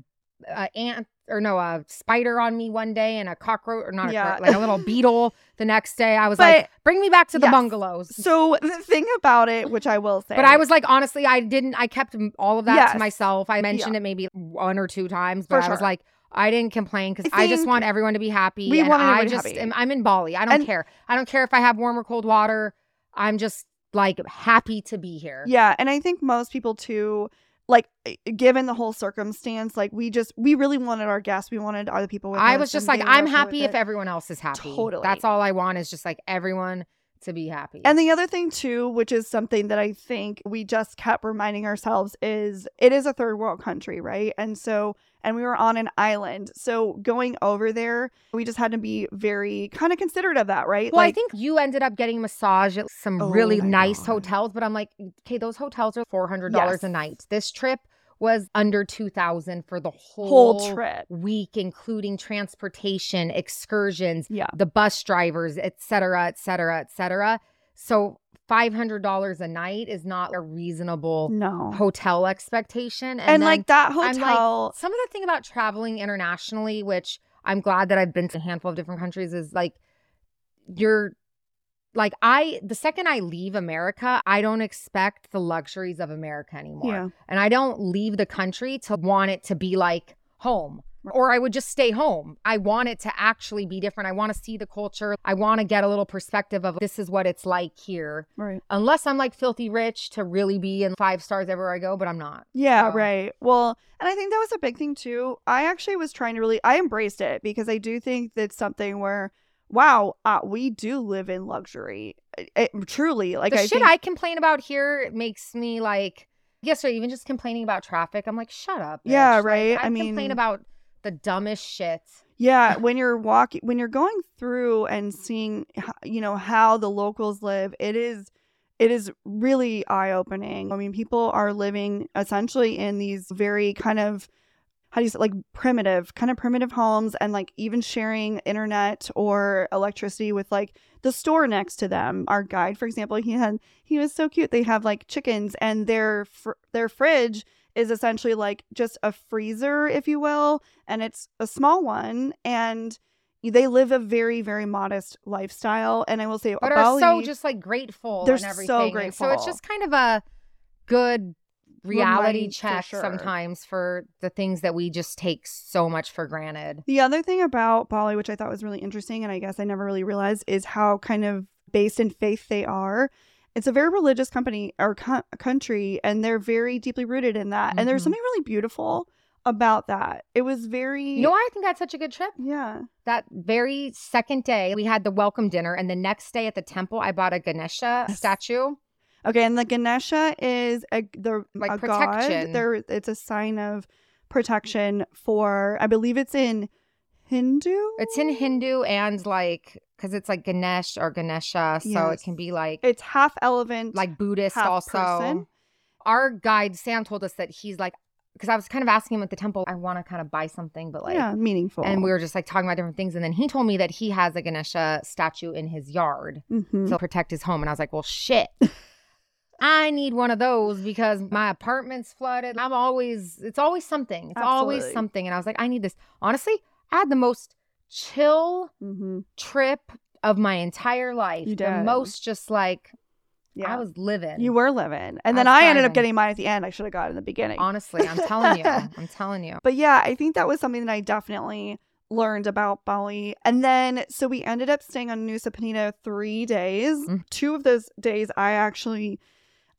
a ant or no a spider on me one day and a cockroach or not Yeah. cockroach, like a little <laughs> beetle the next day. I was But- like, bring me back to the Yes. bungalows. So the thing about it, which I will say, But I was like, honestly, I didn't. I kept all of that Yes. to myself. I mentioned it maybe one or two times, For but I was like, I didn't complain because I I, just want everyone to be happy. we and wanted I just happy. am, I'm in Bali. I don't And- care. I don't care if I have warm or cold water. I'm just like happy to be here. Yeah, and I think most people too, like eh, given the whole circumstance, like we just we really wanted our guests, we wanted other people. With I was just like, I'm happy if it. everyone else is happy. Totally. That's all I want is just like everyone to be happy. And the other thing too, which is something that I think we just kept reminding ourselves is it is a third world country, right? And so and we were on an island. So going over there, we just had to be very kind of considerate of that, right? well, I think you ended up getting massage at some Oh really nice God. hotels, but I'm like, okay, those hotels are four hundred dollars Yes. a night. This trip was under two thousand for the whole, whole trip. week, including transportation, excursions, Yeah. the bus drivers, etc etc et cetera, et cetera. So five hundred dollars a night is not a reasonable No. hotel expectation. And, then like that I'm like, hotel some of the thing about traveling internationally, which I'm glad that I've been to a handful of different countries, is like you're like I the second I leave America, I don't expect the luxuries of America anymore. Yeah. And I don't leave the country to want it to be like home. Or I would just stay home. I want it to actually be different. I want to see the culture. I want to get a little perspective of this is what it's like here. Right. Unless I'm like filthy rich to really be in five stars everywhere I go, but I'm not. Yeah, So- right. Well, and I think that was a big thing too. I actually was trying to really, I embraced it because I do think that's something where, wow, uh, we do live in luxury. It, it- truly, like the I shit think, I complain about here makes me like, yes, or even just complaining about traffic. I'm like, shut up. Yeah, bitch. Like, right? I I, mean- complain about the dumbest shit. yeah, when you're walking, when you're going through and seeing, you know, how the locals live, it is. It is really eye opening. I mean, people are living essentially in these very kind of how do you say like primitive kind of primitive homes and like even sharing internet or electricity with like the store next to them our guide for example he had he was so cute they have like chickens and their fr- their fridge is essentially like just a freezer if you will and it's a small one and they live a very very modest lifestyle and i will say But are so just like grateful They're and so everything. And So grateful. it's just kind of a good reality Remind- for check sure. sometimes for the things that we just take so much for granted. The other thing about Bali, which I thought was really interesting, and I guess I never really realized, is how kind of based in faith they are. It's a very religious company or co- country, and they're very deeply rooted in that. And there's Mhm. something really beautiful about that. It was very, You know why I think that's such a good trip? yeah, That very second day, we had the welcome dinner, and the next day at the temple, I bought a Ganesha Yes. statue. okay. And the Ganesha is a the Like a protection. god. There, it's a sign of protection for. I believe it's in Hindu. It's in Hindu and like because it's like Ganesh or Ganesha, so Yes. it can be like It's half elephant, like Buddhist also. person. Our guide Sam told us that he's like because I was kind of asking him at the temple, I want to kind of buy something, but like yeah, meaningful. and we were just like talking about different things, and then he told me that he has a Ganesha statue in his yard Mhm. to protect his home, and I was like, well, shit. <laughs> I need one of those because my apartment's flooded. I'm always, it's always something. It's always something. And I was like, I need this. Honestly, I had the most chill Mhm. trip of my entire life. You The most just like Yeah. I was living. You were living. And I then I ended up getting mine at the end. I should have got it in the beginning. honestly, I'm telling you. <laughs> I'm telling you. But yeah, I think that was something that I definitely learned about Bali. And then, so we ended up staying on Nusa Penida three days. Mm. Two of those days, I actually,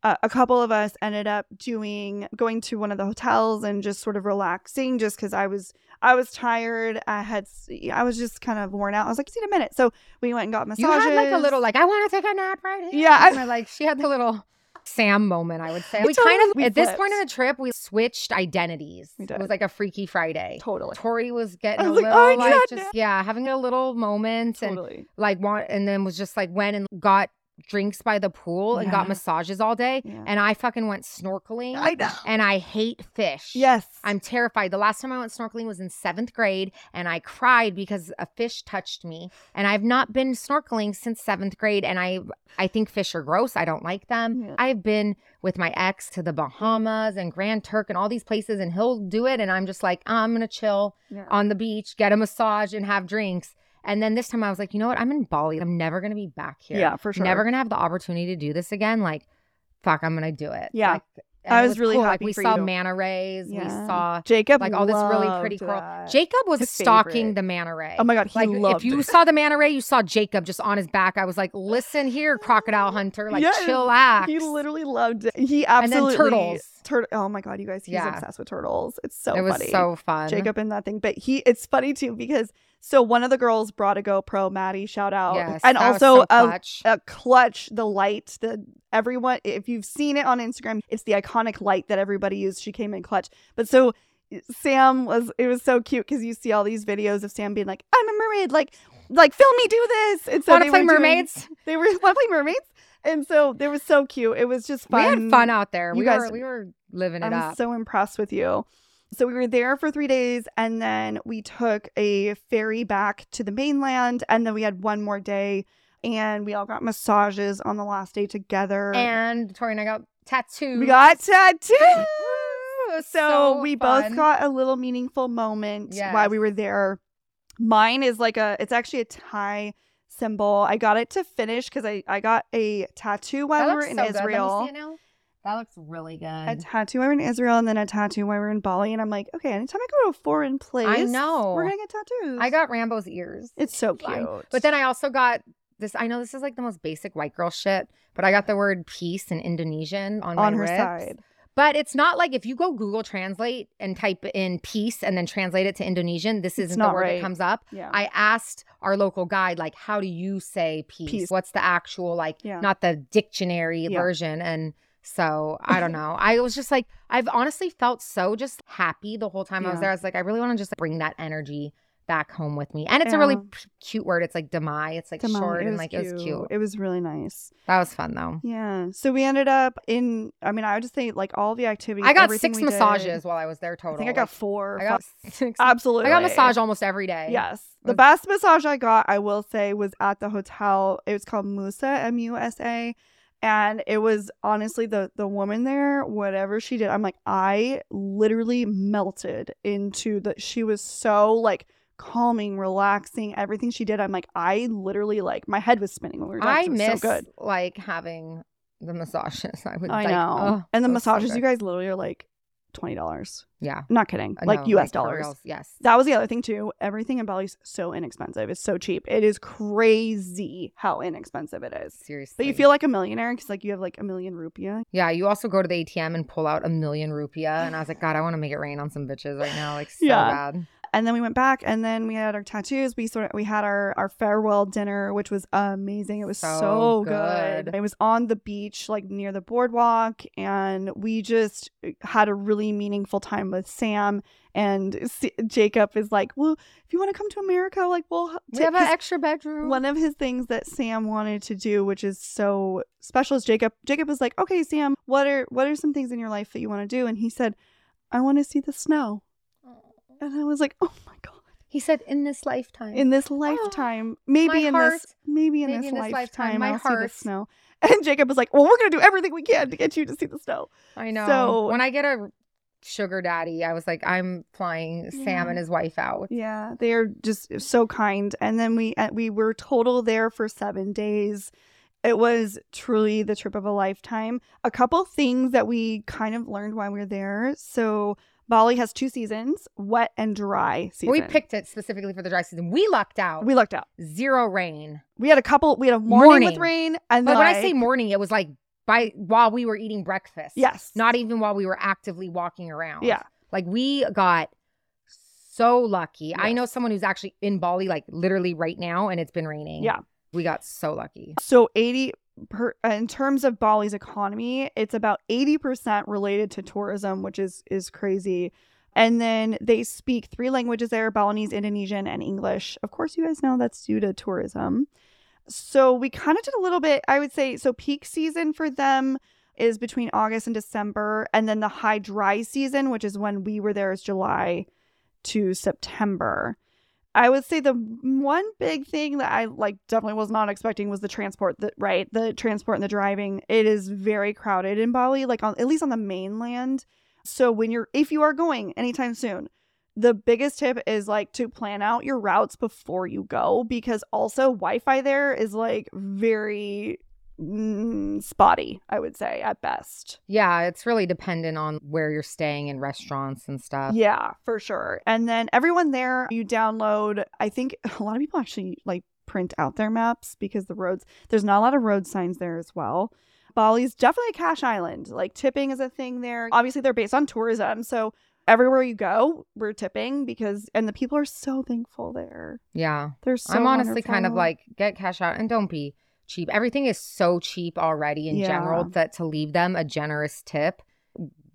uh, a couple of us ended up doing, going to one of the hotels and just sort of relaxing just because I was, I was tired. I had, I was just kind of worn out. I was like, just need a minute. So we went and got massages. You had like a little like I want to take a nap right here. Yeah, I- like she had the little Sam moment. I would say <laughs> we Totally, kind of we at this point in the trip we switched identities. We It was like a Freaky Friday. Totally. Tori was getting I a was like, little "Oh, like just no." yeah having a little moment and like want and then was just like went and got drinks by the pool and got massages all day Yeah. and I fucking went snorkeling I know. and I hate fish. Yes. I'm terrified. The last time I went snorkeling was in seventh grade, and I cried because a fish touched me. And I've not been snorkeling since seventh grade, and I I think fish are gross. I don't like them. Yeah. I've been with my ex to the Bahamas and Grand Turk and all these places, and he'll do it, and I'm just like, "Oh, I'm gonna chill Yeah. on the beach, get a massage, and have drinks. And then this time I was like, you know what? I'm in Bali. I'm never gonna be back here. Yeah, for sure. Never gonna have the opportunity to do this again. Like, fuck, I'm gonna do it. Yeah. Like, I it was really cool. happy Like we saw to- manta rays. We saw Jacob like all this really pretty coral. that. Uh, Jacob was His stalking favorite. the manta ray. Oh my god, he like loved if you it. saw the manta ray, you saw Jacob just on his back. I was like, listen here, crocodile <laughs> hunter, like Yes, chillax. He literally loved it. He and then absolutely turtles. Tur- oh my god, you guys, he's Yeah. obsessed with turtles. It's so it was funny. so fun. Jacob and that thing. But he it's funny too because so one of the girls brought a GoPro, Maddie, shout out. yes, and also so a, clutch. a clutch, the light, the everyone if you've seen it on Instagram, it's the iconic light that everybody used. She came in clutch. But so Sam was it was so cute because you see all these videos of Sam being like, I'm a mermaid, like like film me do this. And so Want they play were doing- mermaids? <laughs> they were want to play mermaids. And so it was so cute. It was just fun. We had fun out there. You we guys- were we were living it I'm up. so impressed with you. So we were there for three days and then we took a ferry back to the mainland and then we had one more day and we all got massages on the last day together. and Tori and I got tattoos. we got tattoos. Was so, we both got a little meaningful moment while we were there. Mine is like a it's actually a Thai symbol. I got it to finish because I, I got a tattoo while That we were in so good. Let me Israel. See it now. That looks really good. a tattoo while we were in Israel and then a tattoo while we were in Bali. And I'm like, okay, anytime I go to a foreign place, I know. we're gonna get tattoos. I got Rambo's ears. it's so cute. But then I also got this. I know this is like the most basic white girl shit, but I got the word peace in Indonesian on, on her ribs. side, But it's not like if you go Google Translate and type in peace and then translate it to Indonesian, this isn't not the word right. that comes up. yeah, I asked our local guide, like, how do you say peace? Peace. What's the actual, like, Yeah. not the dictionary Yeah. version? And so I don't <laughs> know. I was just like, I've honestly felt so just happy the whole time I was there. I was like, I really want to just bring that energy back home with me. And it's a really p- cute word. It's like damai. It's like Damai. short It and like it was cute. It was really nice. That was fun though. Yeah. So we ended up in. I mean, I would just say like all the activities. I got six we did- massages while I was there total. I think I got Like, four. I got <laughs> six. absolutely. I got massage almost every day. Yes. The was- best massage I got, I will say, was at the hotel. It was called Musa, M U S A. And it was honestly the the woman there, whatever she did, I'm like, I literally melted into the she was so like calming, relaxing, everything she did. I'm like, I literally like my head was spinning when we were I it was miss so good. like having the massages. <laughs> I would I like, know. oh, and the was so massages, you guys literally are like twenty dollars. Yeah. Not kidding. Like know, US for dollars. reals, Yes. That was the other thing too. Everything in Bali's so inexpensive. It's so cheap. It is crazy how inexpensive it is. Seriously. But you feel like a millionaire because like you have like a million rupiah. Yeah, you also go to the ATM and pull out a million rupiah. And I was like, God, I want to make it rain on some bitches right now. Like, so <laughs> Yeah. bad. And then we went back and then we had our tattoos. We sort of we had our our farewell dinner, which was amazing. It was so, So good. good. It was on the beach, like near the boardwalk, and we just uh, had a really meaningful time with Sam. And S- Jacob is like, "Well, if you want to come to America, like we'll We have an extra bedroom. one of his things that Sam wanted to do, which is so special, is Jacob. Jacob was like, "Okay, Sam, what are what are some things in your life that you want to do?" And he said, "I want to see the snow." And I was like, "Oh my god!" He said, in this lifetime. In this lifetime, maybe in heart. this, maybe in Maybe this in this lifetime, lifetime, my I'll see the snow. <laughs> And Jacob was like, "Well, we're gonna do everything we can to get you to see the snow." I know. So- when I get a sugar daddy, I was like, I'm flying Sam and his wife out. Yeah, they are just so kind. And then we uh, we were total there for seven days. It was truly the trip of a lifetime. A couple things that we kind of learned while we were there. So Bali has two seasons, wet and dry season. We picked it specifically for the dry season. We lucked out. We lucked out. Zero rain. We had a couple. We had a morning, with rain, and But then when I say morning, it was like by while we were eating breakfast. yes, Not even while we were actively walking around. yeah, Like we got so lucky. I know someone who's actually in Bali, like literally right now, and it's been raining. Yeah. We got so lucky. So 80 per, uh, in terms of Bali's economy, it's about 80% related to tourism, which is is crazy. And then they speak three languages there, Balinese, Indonesian, and English. Of course, you guys know that's due to tourism. So we kind of did a little bit, I would say, so peak season for them is between August and December, and then the high dry season, which is when we were there, is July to September. I would say the one big thing that I like definitely was not expecting was the transport. The right, the transport and the driving. It is very crowded in Bali, like on at least on the mainland. So when you're if you are going anytime soon, the biggest tip is like to plan out your routes before you go because also Wi-Fi there is like very Mm, spotty, I would say at best. Yeah, it's really dependent on where you're staying in restaurants and stuff. Yeah, for sure. And then everyone there, you download, I think <laughs> a lot of people actually like print out their maps because the roads, there's not a lot of road signs there as well. Bali's definitely a cash island. Like tipping is a thing there. Obviously, they're based on tourism. So everywhere you go, we're tipping because, and the people are so thankful there. Yeah. They're so I'm honestly kind of like get cash out and don't be cheap. Everything is so cheap already in Yeah. general that to leave them a generous tip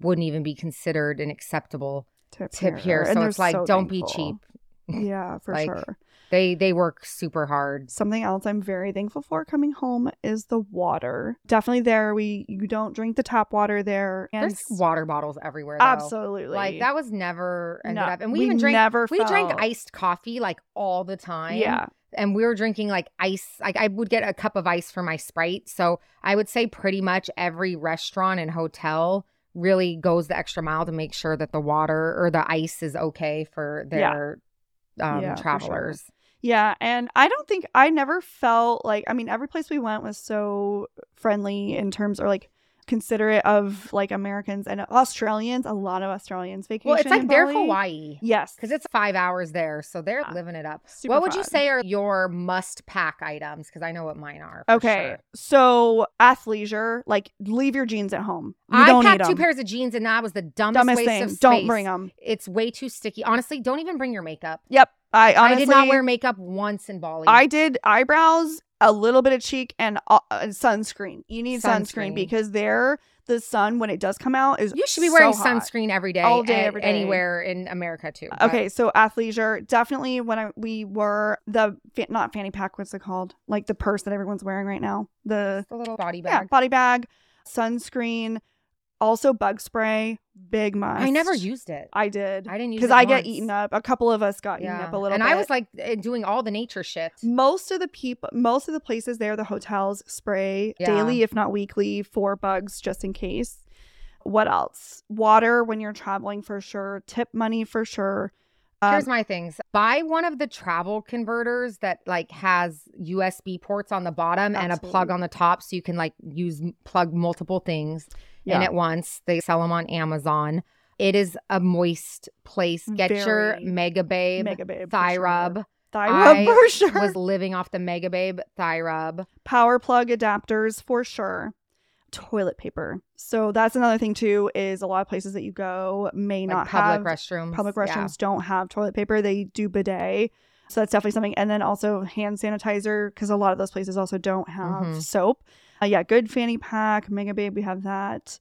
wouldn't even be considered an acceptable tip, tip here. So it's like so don't be cheap. <laughs> Yeah, for Like, sure. They they work super hard. Something else I'm very thankful for coming home is the water. Definitely there. We you don't drink the tap water there. And There's water bottles everywhere. Though. absolutely Like that was never ended No, up. And we, even drank never we drank iced coffee like all the time. Yeah, and we were drinking like ice like i would get a cup of ice for my sprite so i would say pretty much every restaurant and hotel really goes the extra mile to make sure that the water or the ice is okay for Yeah. their um, Yeah, for sure. travelers yeah. And I don't think I never felt like I mean every place we went was so friendly in terms or like considerate of like Americans and Australians. A lot of Australians vacation. well it's like Bali. hawaii Yes, because it's five hours there so they're Yeah. living it up Super what would you say are your must pack items because i know what mine are Okay, sure. so athleisure, like leave your jeans at home. You I don't need packed two pairs of jeans and that was the dumbest, Dumbest waste thing. of space. Don't bring them. It's way too sticky. Honestly, don't even bring your makeup. Yep. I honestly I did not wear makeup once in Bali. I did eyebrows, a little bit of cheek, and uh, sunscreen. You need sunscreen. Sunscreen. because there, the sun when it does come out is You should be so wearing hot. sunscreen every day, All day, every day. anywhere in America too. but- Okay, so athleisure definitely when I, we were the not fanny pack. What's it called? Like the purse that everyone's wearing right now. The a little body yeah bag. body bag, sunscreen, also bug spray. Big must. I never used it. I did I didn't use because I get eaten up. A couple of us got eaten up a little bit. and bit. I was like eh, doing all the nature shit. most of the people most of the places there the hotels spray Yeah. daily if not weekly for bugs just in case what else water when you're traveling for sure tip money for sure Um, Here's my things. Buy one of the travel converters that like has USB ports on the bottom and a plug on the top so you can like use plug multiple things in Yeah. at once. They sell them on Amazon. It is a moist place. Get your Mega Babe Mega Babe Thigh sure. Rub. Thigh I rub for sure Was living off the Mega Babe Thigh Rub. power plug adapters for sure toilet paper so that's another thing too is a lot of places that you go may Like not public have restrooms. public Yeah. restrooms don't have toilet paper they do bidet so that's definitely something and then also hand sanitizer because a lot of those places also don't have Mhm. soap uh, yeah good fanny pack mega babe we have that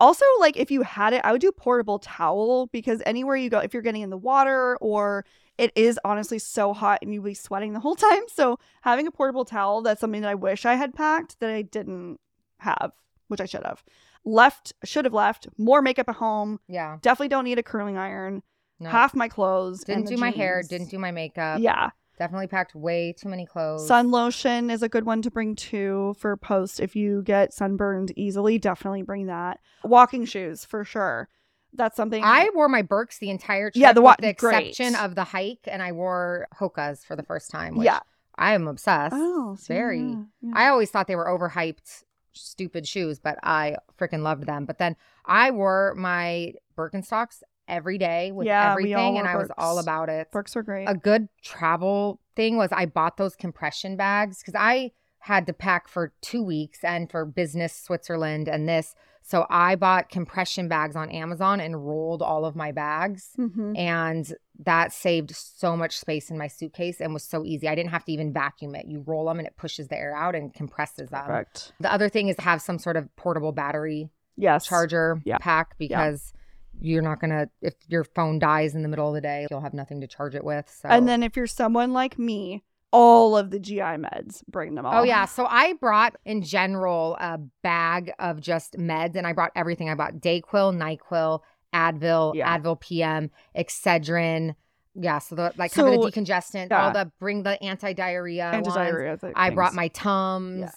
also like if you had it i would do portable towel because anywhere you go if you're getting in the water or it is honestly so hot and you'll be sweating the whole <laughs> time so having a portable towel that's something that i wish i had packed that i didn't have which i should have left should have left more makeup at home Yeah. definitely don't need a curling iron No. half my clothes didn't do my hair. Didn't do my makeup. yeah Definitely packed way too many clothes. sun lotion is a good one to bring too for post if you get sunburned easily definitely bring that walking shoes for sure that's something I wore my Birks the entire trip. Yeah, the with wa- the great. exception of the hike, and I wore Hoka's for the first time. Which yeah I am obsessed. oh very. yeah, yeah. I always thought they were overhyped, stupid shoes, but I freaking loved them. But then I wore my Birkenstocks every day with Yeah, everything, and I was all about it. Brooks were great A good travel thing was I bought those compression bags because I had to pack for two weeks and for business Switzerland and this. So I bought compression bags on Amazon and rolled all of my bags. Mhm. And that saved so much space in my suitcase and was so easy. I didn't have to even vacuum it. You roll them and it pushes the air out and compresses them. perfect The other thing is to have some sort of portable battery yes charger Yeah. pack because you're not to, if your phone dies in the middle of the day, you'll have nothing to charge it with. So. and then if you're someone like me all of the gi meds bring them oh, all Oh yeah, so I brought in general a bag of just meds, and I brought everything. I bought Dayquil, Nyquil, Advil, Yeah. Advil PM, Excedrin. Yeah, so the like kind of the decongestant, yeah. all the bring the anti diarrhea. anti-diarrhea I brought my Tums. Yeah.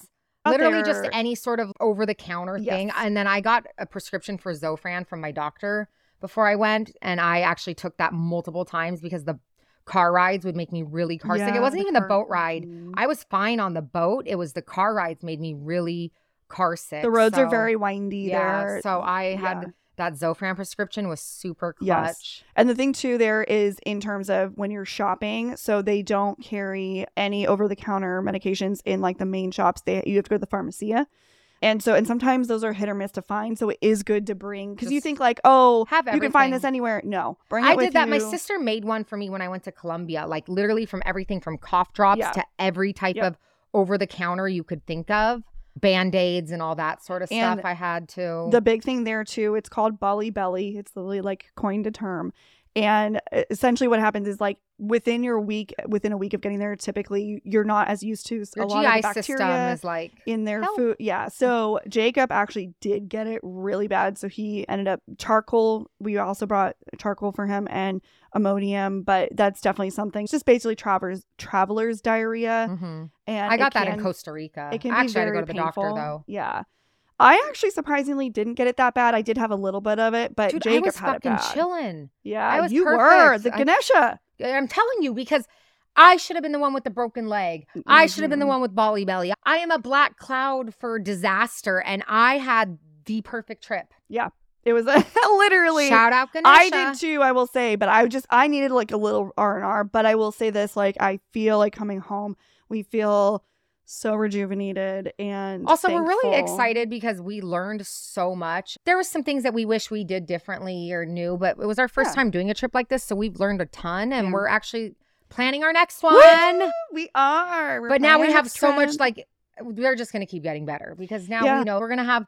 Literally just any sort of over the counter thing. And then I got a prescription for Zofran from my doctor before I went. And I actually took that multiple times because the car rides would make me really car sick. It wasn't the even the boat ride. Mm. I was fine on the boat. It was the car rides made me really car sick. the roads are very windy yeah. there. So I had Yeah. That Zofran prescription was super clutch. Yes. And the thing too there is in terms of when you're shopping, so they don't carry any over the counter medications in like the main shops. They you have to go to the pharmacia. And so and sometimes those are hit or miss to find. So it is good to bring because you think like, oh, have you can find this anywhere. No. Bring it I did that. My sister made one for me when I went to Colombia, like literally from everything from cough drops Yeah. to every type Yep. of over the counter you could think of, band aids and all that sort of And stuff. I had to. The big thing there too, it's called Bali Belly. It's literally like coined a term. And essentially what happens is like within your week, within a week of getting there, typically you're not as used to Your a lot of GI the system bacteria is like in their help. food. Yeah. So Jacob actually did get it really bad. So he ended up charcoal. We also brought charcoal for him and Imodium, but that's definitely something. It's just basically travelers travelers diarrhea. mhm. And I got that in Costa Rica. It can I be actually to very go to the painful. doctor though. Yeah. I actually surprisingly didn't get it that bad. I did have a little bit of it, but Dude, Jacob I was had it fucking bad. chilling. Yeah, I was you were perfect. the I- Ganesha. I'm telling you because I should have been the one with the broken leg. I should have been the Mhm. one with Bali belly. I am a black cloud for disaster, and I had the perfect trip. Yeah. It was a, <laughs> literally. Shout out Ganesha. I did too. I will say, but I just I needed like a little R and R. But I will say this: like I feel like coming home, we feel so rejuvenated and Also, we're really excited because we learned so much. There was some things that we wish we did differently or knew, but it was our first Yeah. time doing a trip like this, so we've learned a ton, and Yeah. we're actually planning our next Woo! one. We are. We're but now we have so much like we're just gonna keep getting better because now Yeah. we know we're gonna have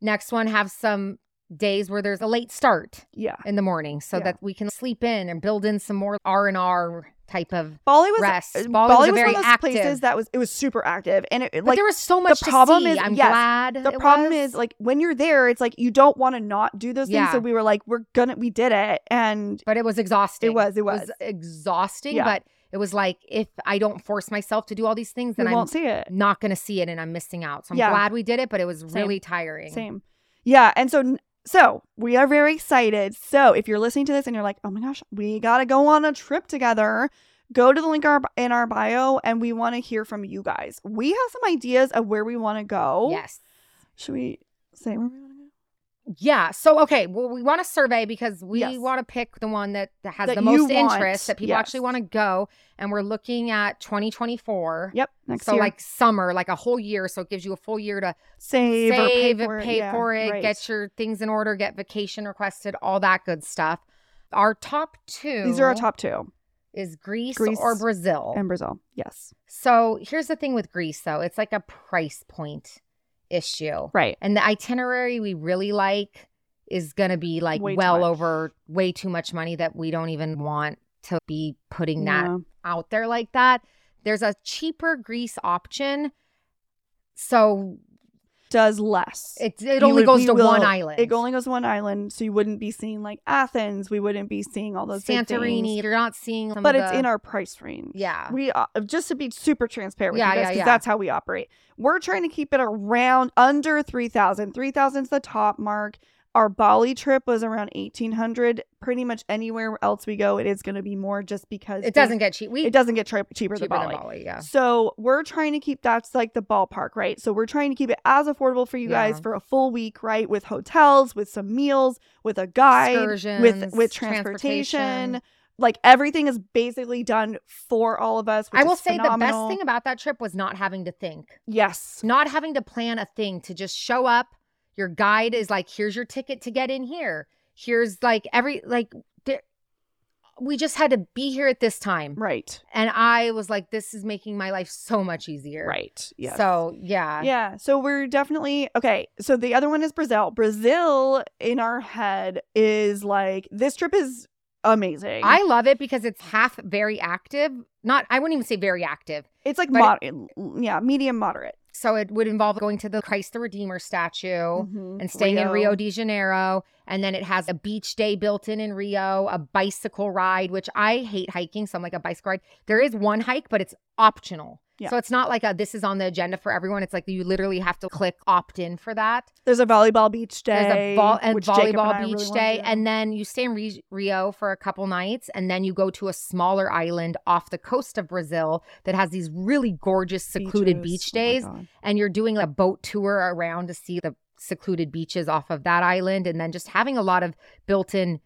next one have some days where there's a late start yeah. in the morning so Yeah. that we can sleep in and build in some more R and R type of Bali was rest. uh, Bali, Bali was was very one of those active. places that was it was super active and it but like there was so much the problem see. is- I'm yes, glad. the problem was. is like when you're there it's like you don't want to not do those things Yeah. so we were like we're gonna we did it and but it was exhausting. It was, it was. exhausting. Yeah. But it was like if I don't force myself to do all these things, then I'm won't see it not to see it and I'm missing out. So I'm Yeah. glad we did it, but it was Same. really tiring. Same. Yeah. And so, so we are very excited. So if you're listening to this and you're like, oh my gosh, we got to go on a trip together, go to the link in our bio and we want to hear from you guys. We have some ideas of where we want to go. Yes. Should we say where we want to go? Yeah. So okay, well, we want to survey because we Yes. want to pick the one that, that has That the most want, interest that people yes. actually want to go, and we're looking at 2024. Yep. Next so year. like summer, like a whole year. So it gives you a full year to save, or pay save, for it. pay Yeah, for it, right. get your things in order, get vacation requested, all that good stuff. Our top two. These are our top two Is Greece, Greece or Brazil? and Brazil. Yes. so here's the thing with Greece, though. It's like a price point issue. Right. And the itinerary we really like is going to be like Way well over way too much money that we don't even want to be putting that Yeah. out there like that. There's a cheaper Greece option. So Does less. it, it only would- goes to will- one island. It only goes to one island, so you wouldn't be seeing like Athens. We wouldn't be seeing all those Santorini. You're not seeing but it's the- in our price range. Yeah. We uh, just to be super transparent with Yeah, you guys yeah, because yeah. that's how we operate. We're trying to keep it around under 3000. 3000 is the top mark. Our Bali trip was around 1800. Pretty much anywhere else we go, it is going to be more just because It doesn't get cheap. We it doesn't get tri- cheaper, cheaper than Bali. than Bali. Yeah. So we're trying to keep that's like the ballpark, right? So we're trying to keep it as affordable for you guys for a full week, right? With hotels, with some meals, with a guide, Excursions, with with transportation. transportation. Like everything is basically done for all of us. Which I will say the best thing about that trip was not having to think. Yes. not having to plan a thing to just show up your guide is like here's your ticket to get in here here's like every like there, we just had to be here at this time Right. and i was like this is making my life so much easier Right. Yeah. so yeah yeah. So we're definitely okay. So the other one is Brazil. Brazil in our head is like this trip is amazing. i love it because it's half very active not i wouldn't even say very active it's like moderate. Yeah, medium moderate. So it would involve going to the christ the redeemer statue Mhm. and staying in Rio de Janeiro. And then it has a beach day built in in Rio, a bicycle ride, which I hate hiking. So I'm like a bicycle ride. There is one hike, but it's optional. Yeah. So it's not like a this is on the agenda for everyone. It's like you literally have to click opt in for that. There's a volleyball beach day. There's a ball and volleyball beach really day, and then you stay in Rio for a couple nights, and then you go to a smaller island off the coast of Brazil that has these really gorgeous secluded Beaches. beach Oh days, God. and you're doing a boat tour around to see the secluded beaches off of that island, and then just having a lot of built-in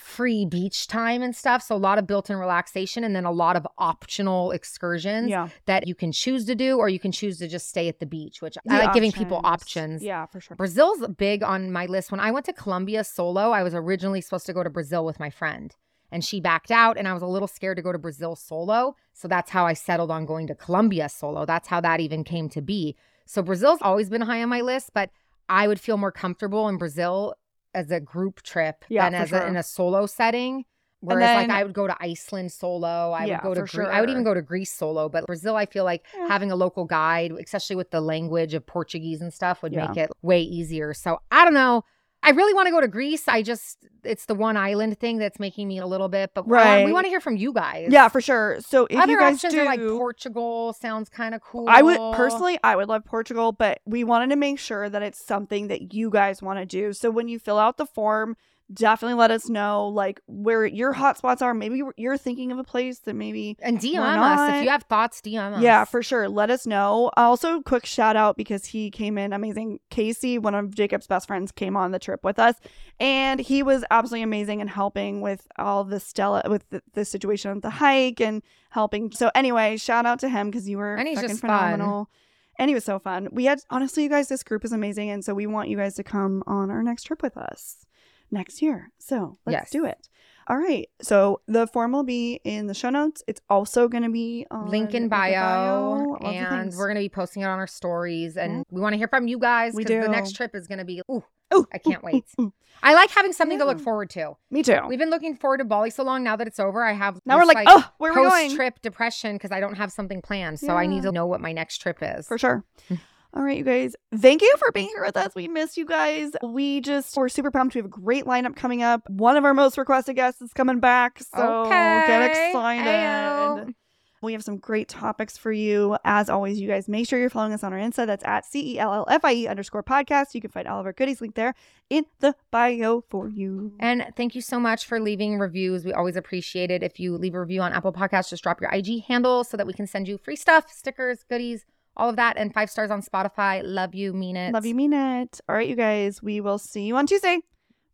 free beach time and stuff. So a lot of built-in relaxation, and then a lot of optional excursions Yeah. that you can choose to do, or you can choose to just stay at the beach, which I like giving people options. Yeah, for sure. Brazil's big on my list. When I went to Colombia solo, I was originally supposed to go to Brazil with my friend. And she backed out, and I was a little scared to go to Brazil solo. So that's how I settled on going to Colombia solo. That's how that even came to be. So Brazil's always been high on my list, but I would feel more comfortable in Brazil as a group trip Yeah, than as a, in a solo setting. Whereas, then- like, I would go to Iceland solo. I Yeah, would go to for Greece. I would even go to Greece solo. But Brazil, I feel like Yeah. having a local guide, especially with the language of Portuguese and stuff, would Yeah. make it way easier. So I don't know. I really want to go to Greece. I just, it's the one island thing that's making me a little bit. But um, right. want- we want to hear from you guys. Yeah, for sure. So if Other you guys options do, are like Portugal. Sounds kind of cool. I would personally, I would love Portugal, but we wanted to make sure that it's something that you guys want to do. So when you fill out the form, definitely let us know like where your hotspots are. Maybe you're thinking of a place that maybe And DM us if you have thoughts. DM us. Yeah, for sure. Let us know. Also, quick shout out because he came in amazing. Casey, one of Jacob's best friends, came on the trip with us, and he was absolutely amazing in helping with all the Stella with the, the situation of the hike and helping. So anyway, shout out to him because you were And he's fucking just fun. phenomenal. And he was so fun. We had honestly, you guys, this group is amazing, and so we want you guys to come on our next trip with us next year. So let's Yes. do it. All right. So the form will be in the show notes. It's also going to be on link in the bio, and we're gonna be posting it on our stories and we want to hear from you guys We 'cause the next trip is gonna be ooh Ooh, I can't ooh, wait. ooh, i like having something to look forward to Me too. we've been looking forward to bali so long now that it's over i have now we're this, like, oh, where are we post going? trip depression because i don't have something planned so i need to know what my next trip is For sure. <laughs> All right, you guys. Thank you for being here with us. We miss you guys. We just we're super pumped. We have a great lineup coming up. One of our most requested guests is coming back. So get excited. Ayo. We have some great topics for you. As always, you guys make sure you're following us on our Insta. That's at C E L L F I E underscore podcast. You can find all of our goodies linked there in the bio for you. and thank you so much for leaving reviews. We always appreciate it. If you leave a review on Apple Podcasts, just drop your IG handle so that we can send you free stuff, stickers, goodies, all of that, and five stars on Spotify. Love you, mean it. Love you, mean it. All right, you guys. We will see you on Tuesday.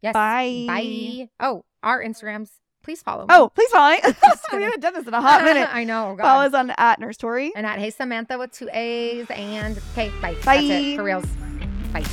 Yes. Bye. Bye. Oh, our Instagrams. Please follow. Oh, please follow. <laughs> <laughs> we haven't done this in a hot minute. <laughs> I know. God. Follow us on at Nurse Tori. And at Hey Samantha with two A's. And okay, bye. Bye. That's it for reals. Bye.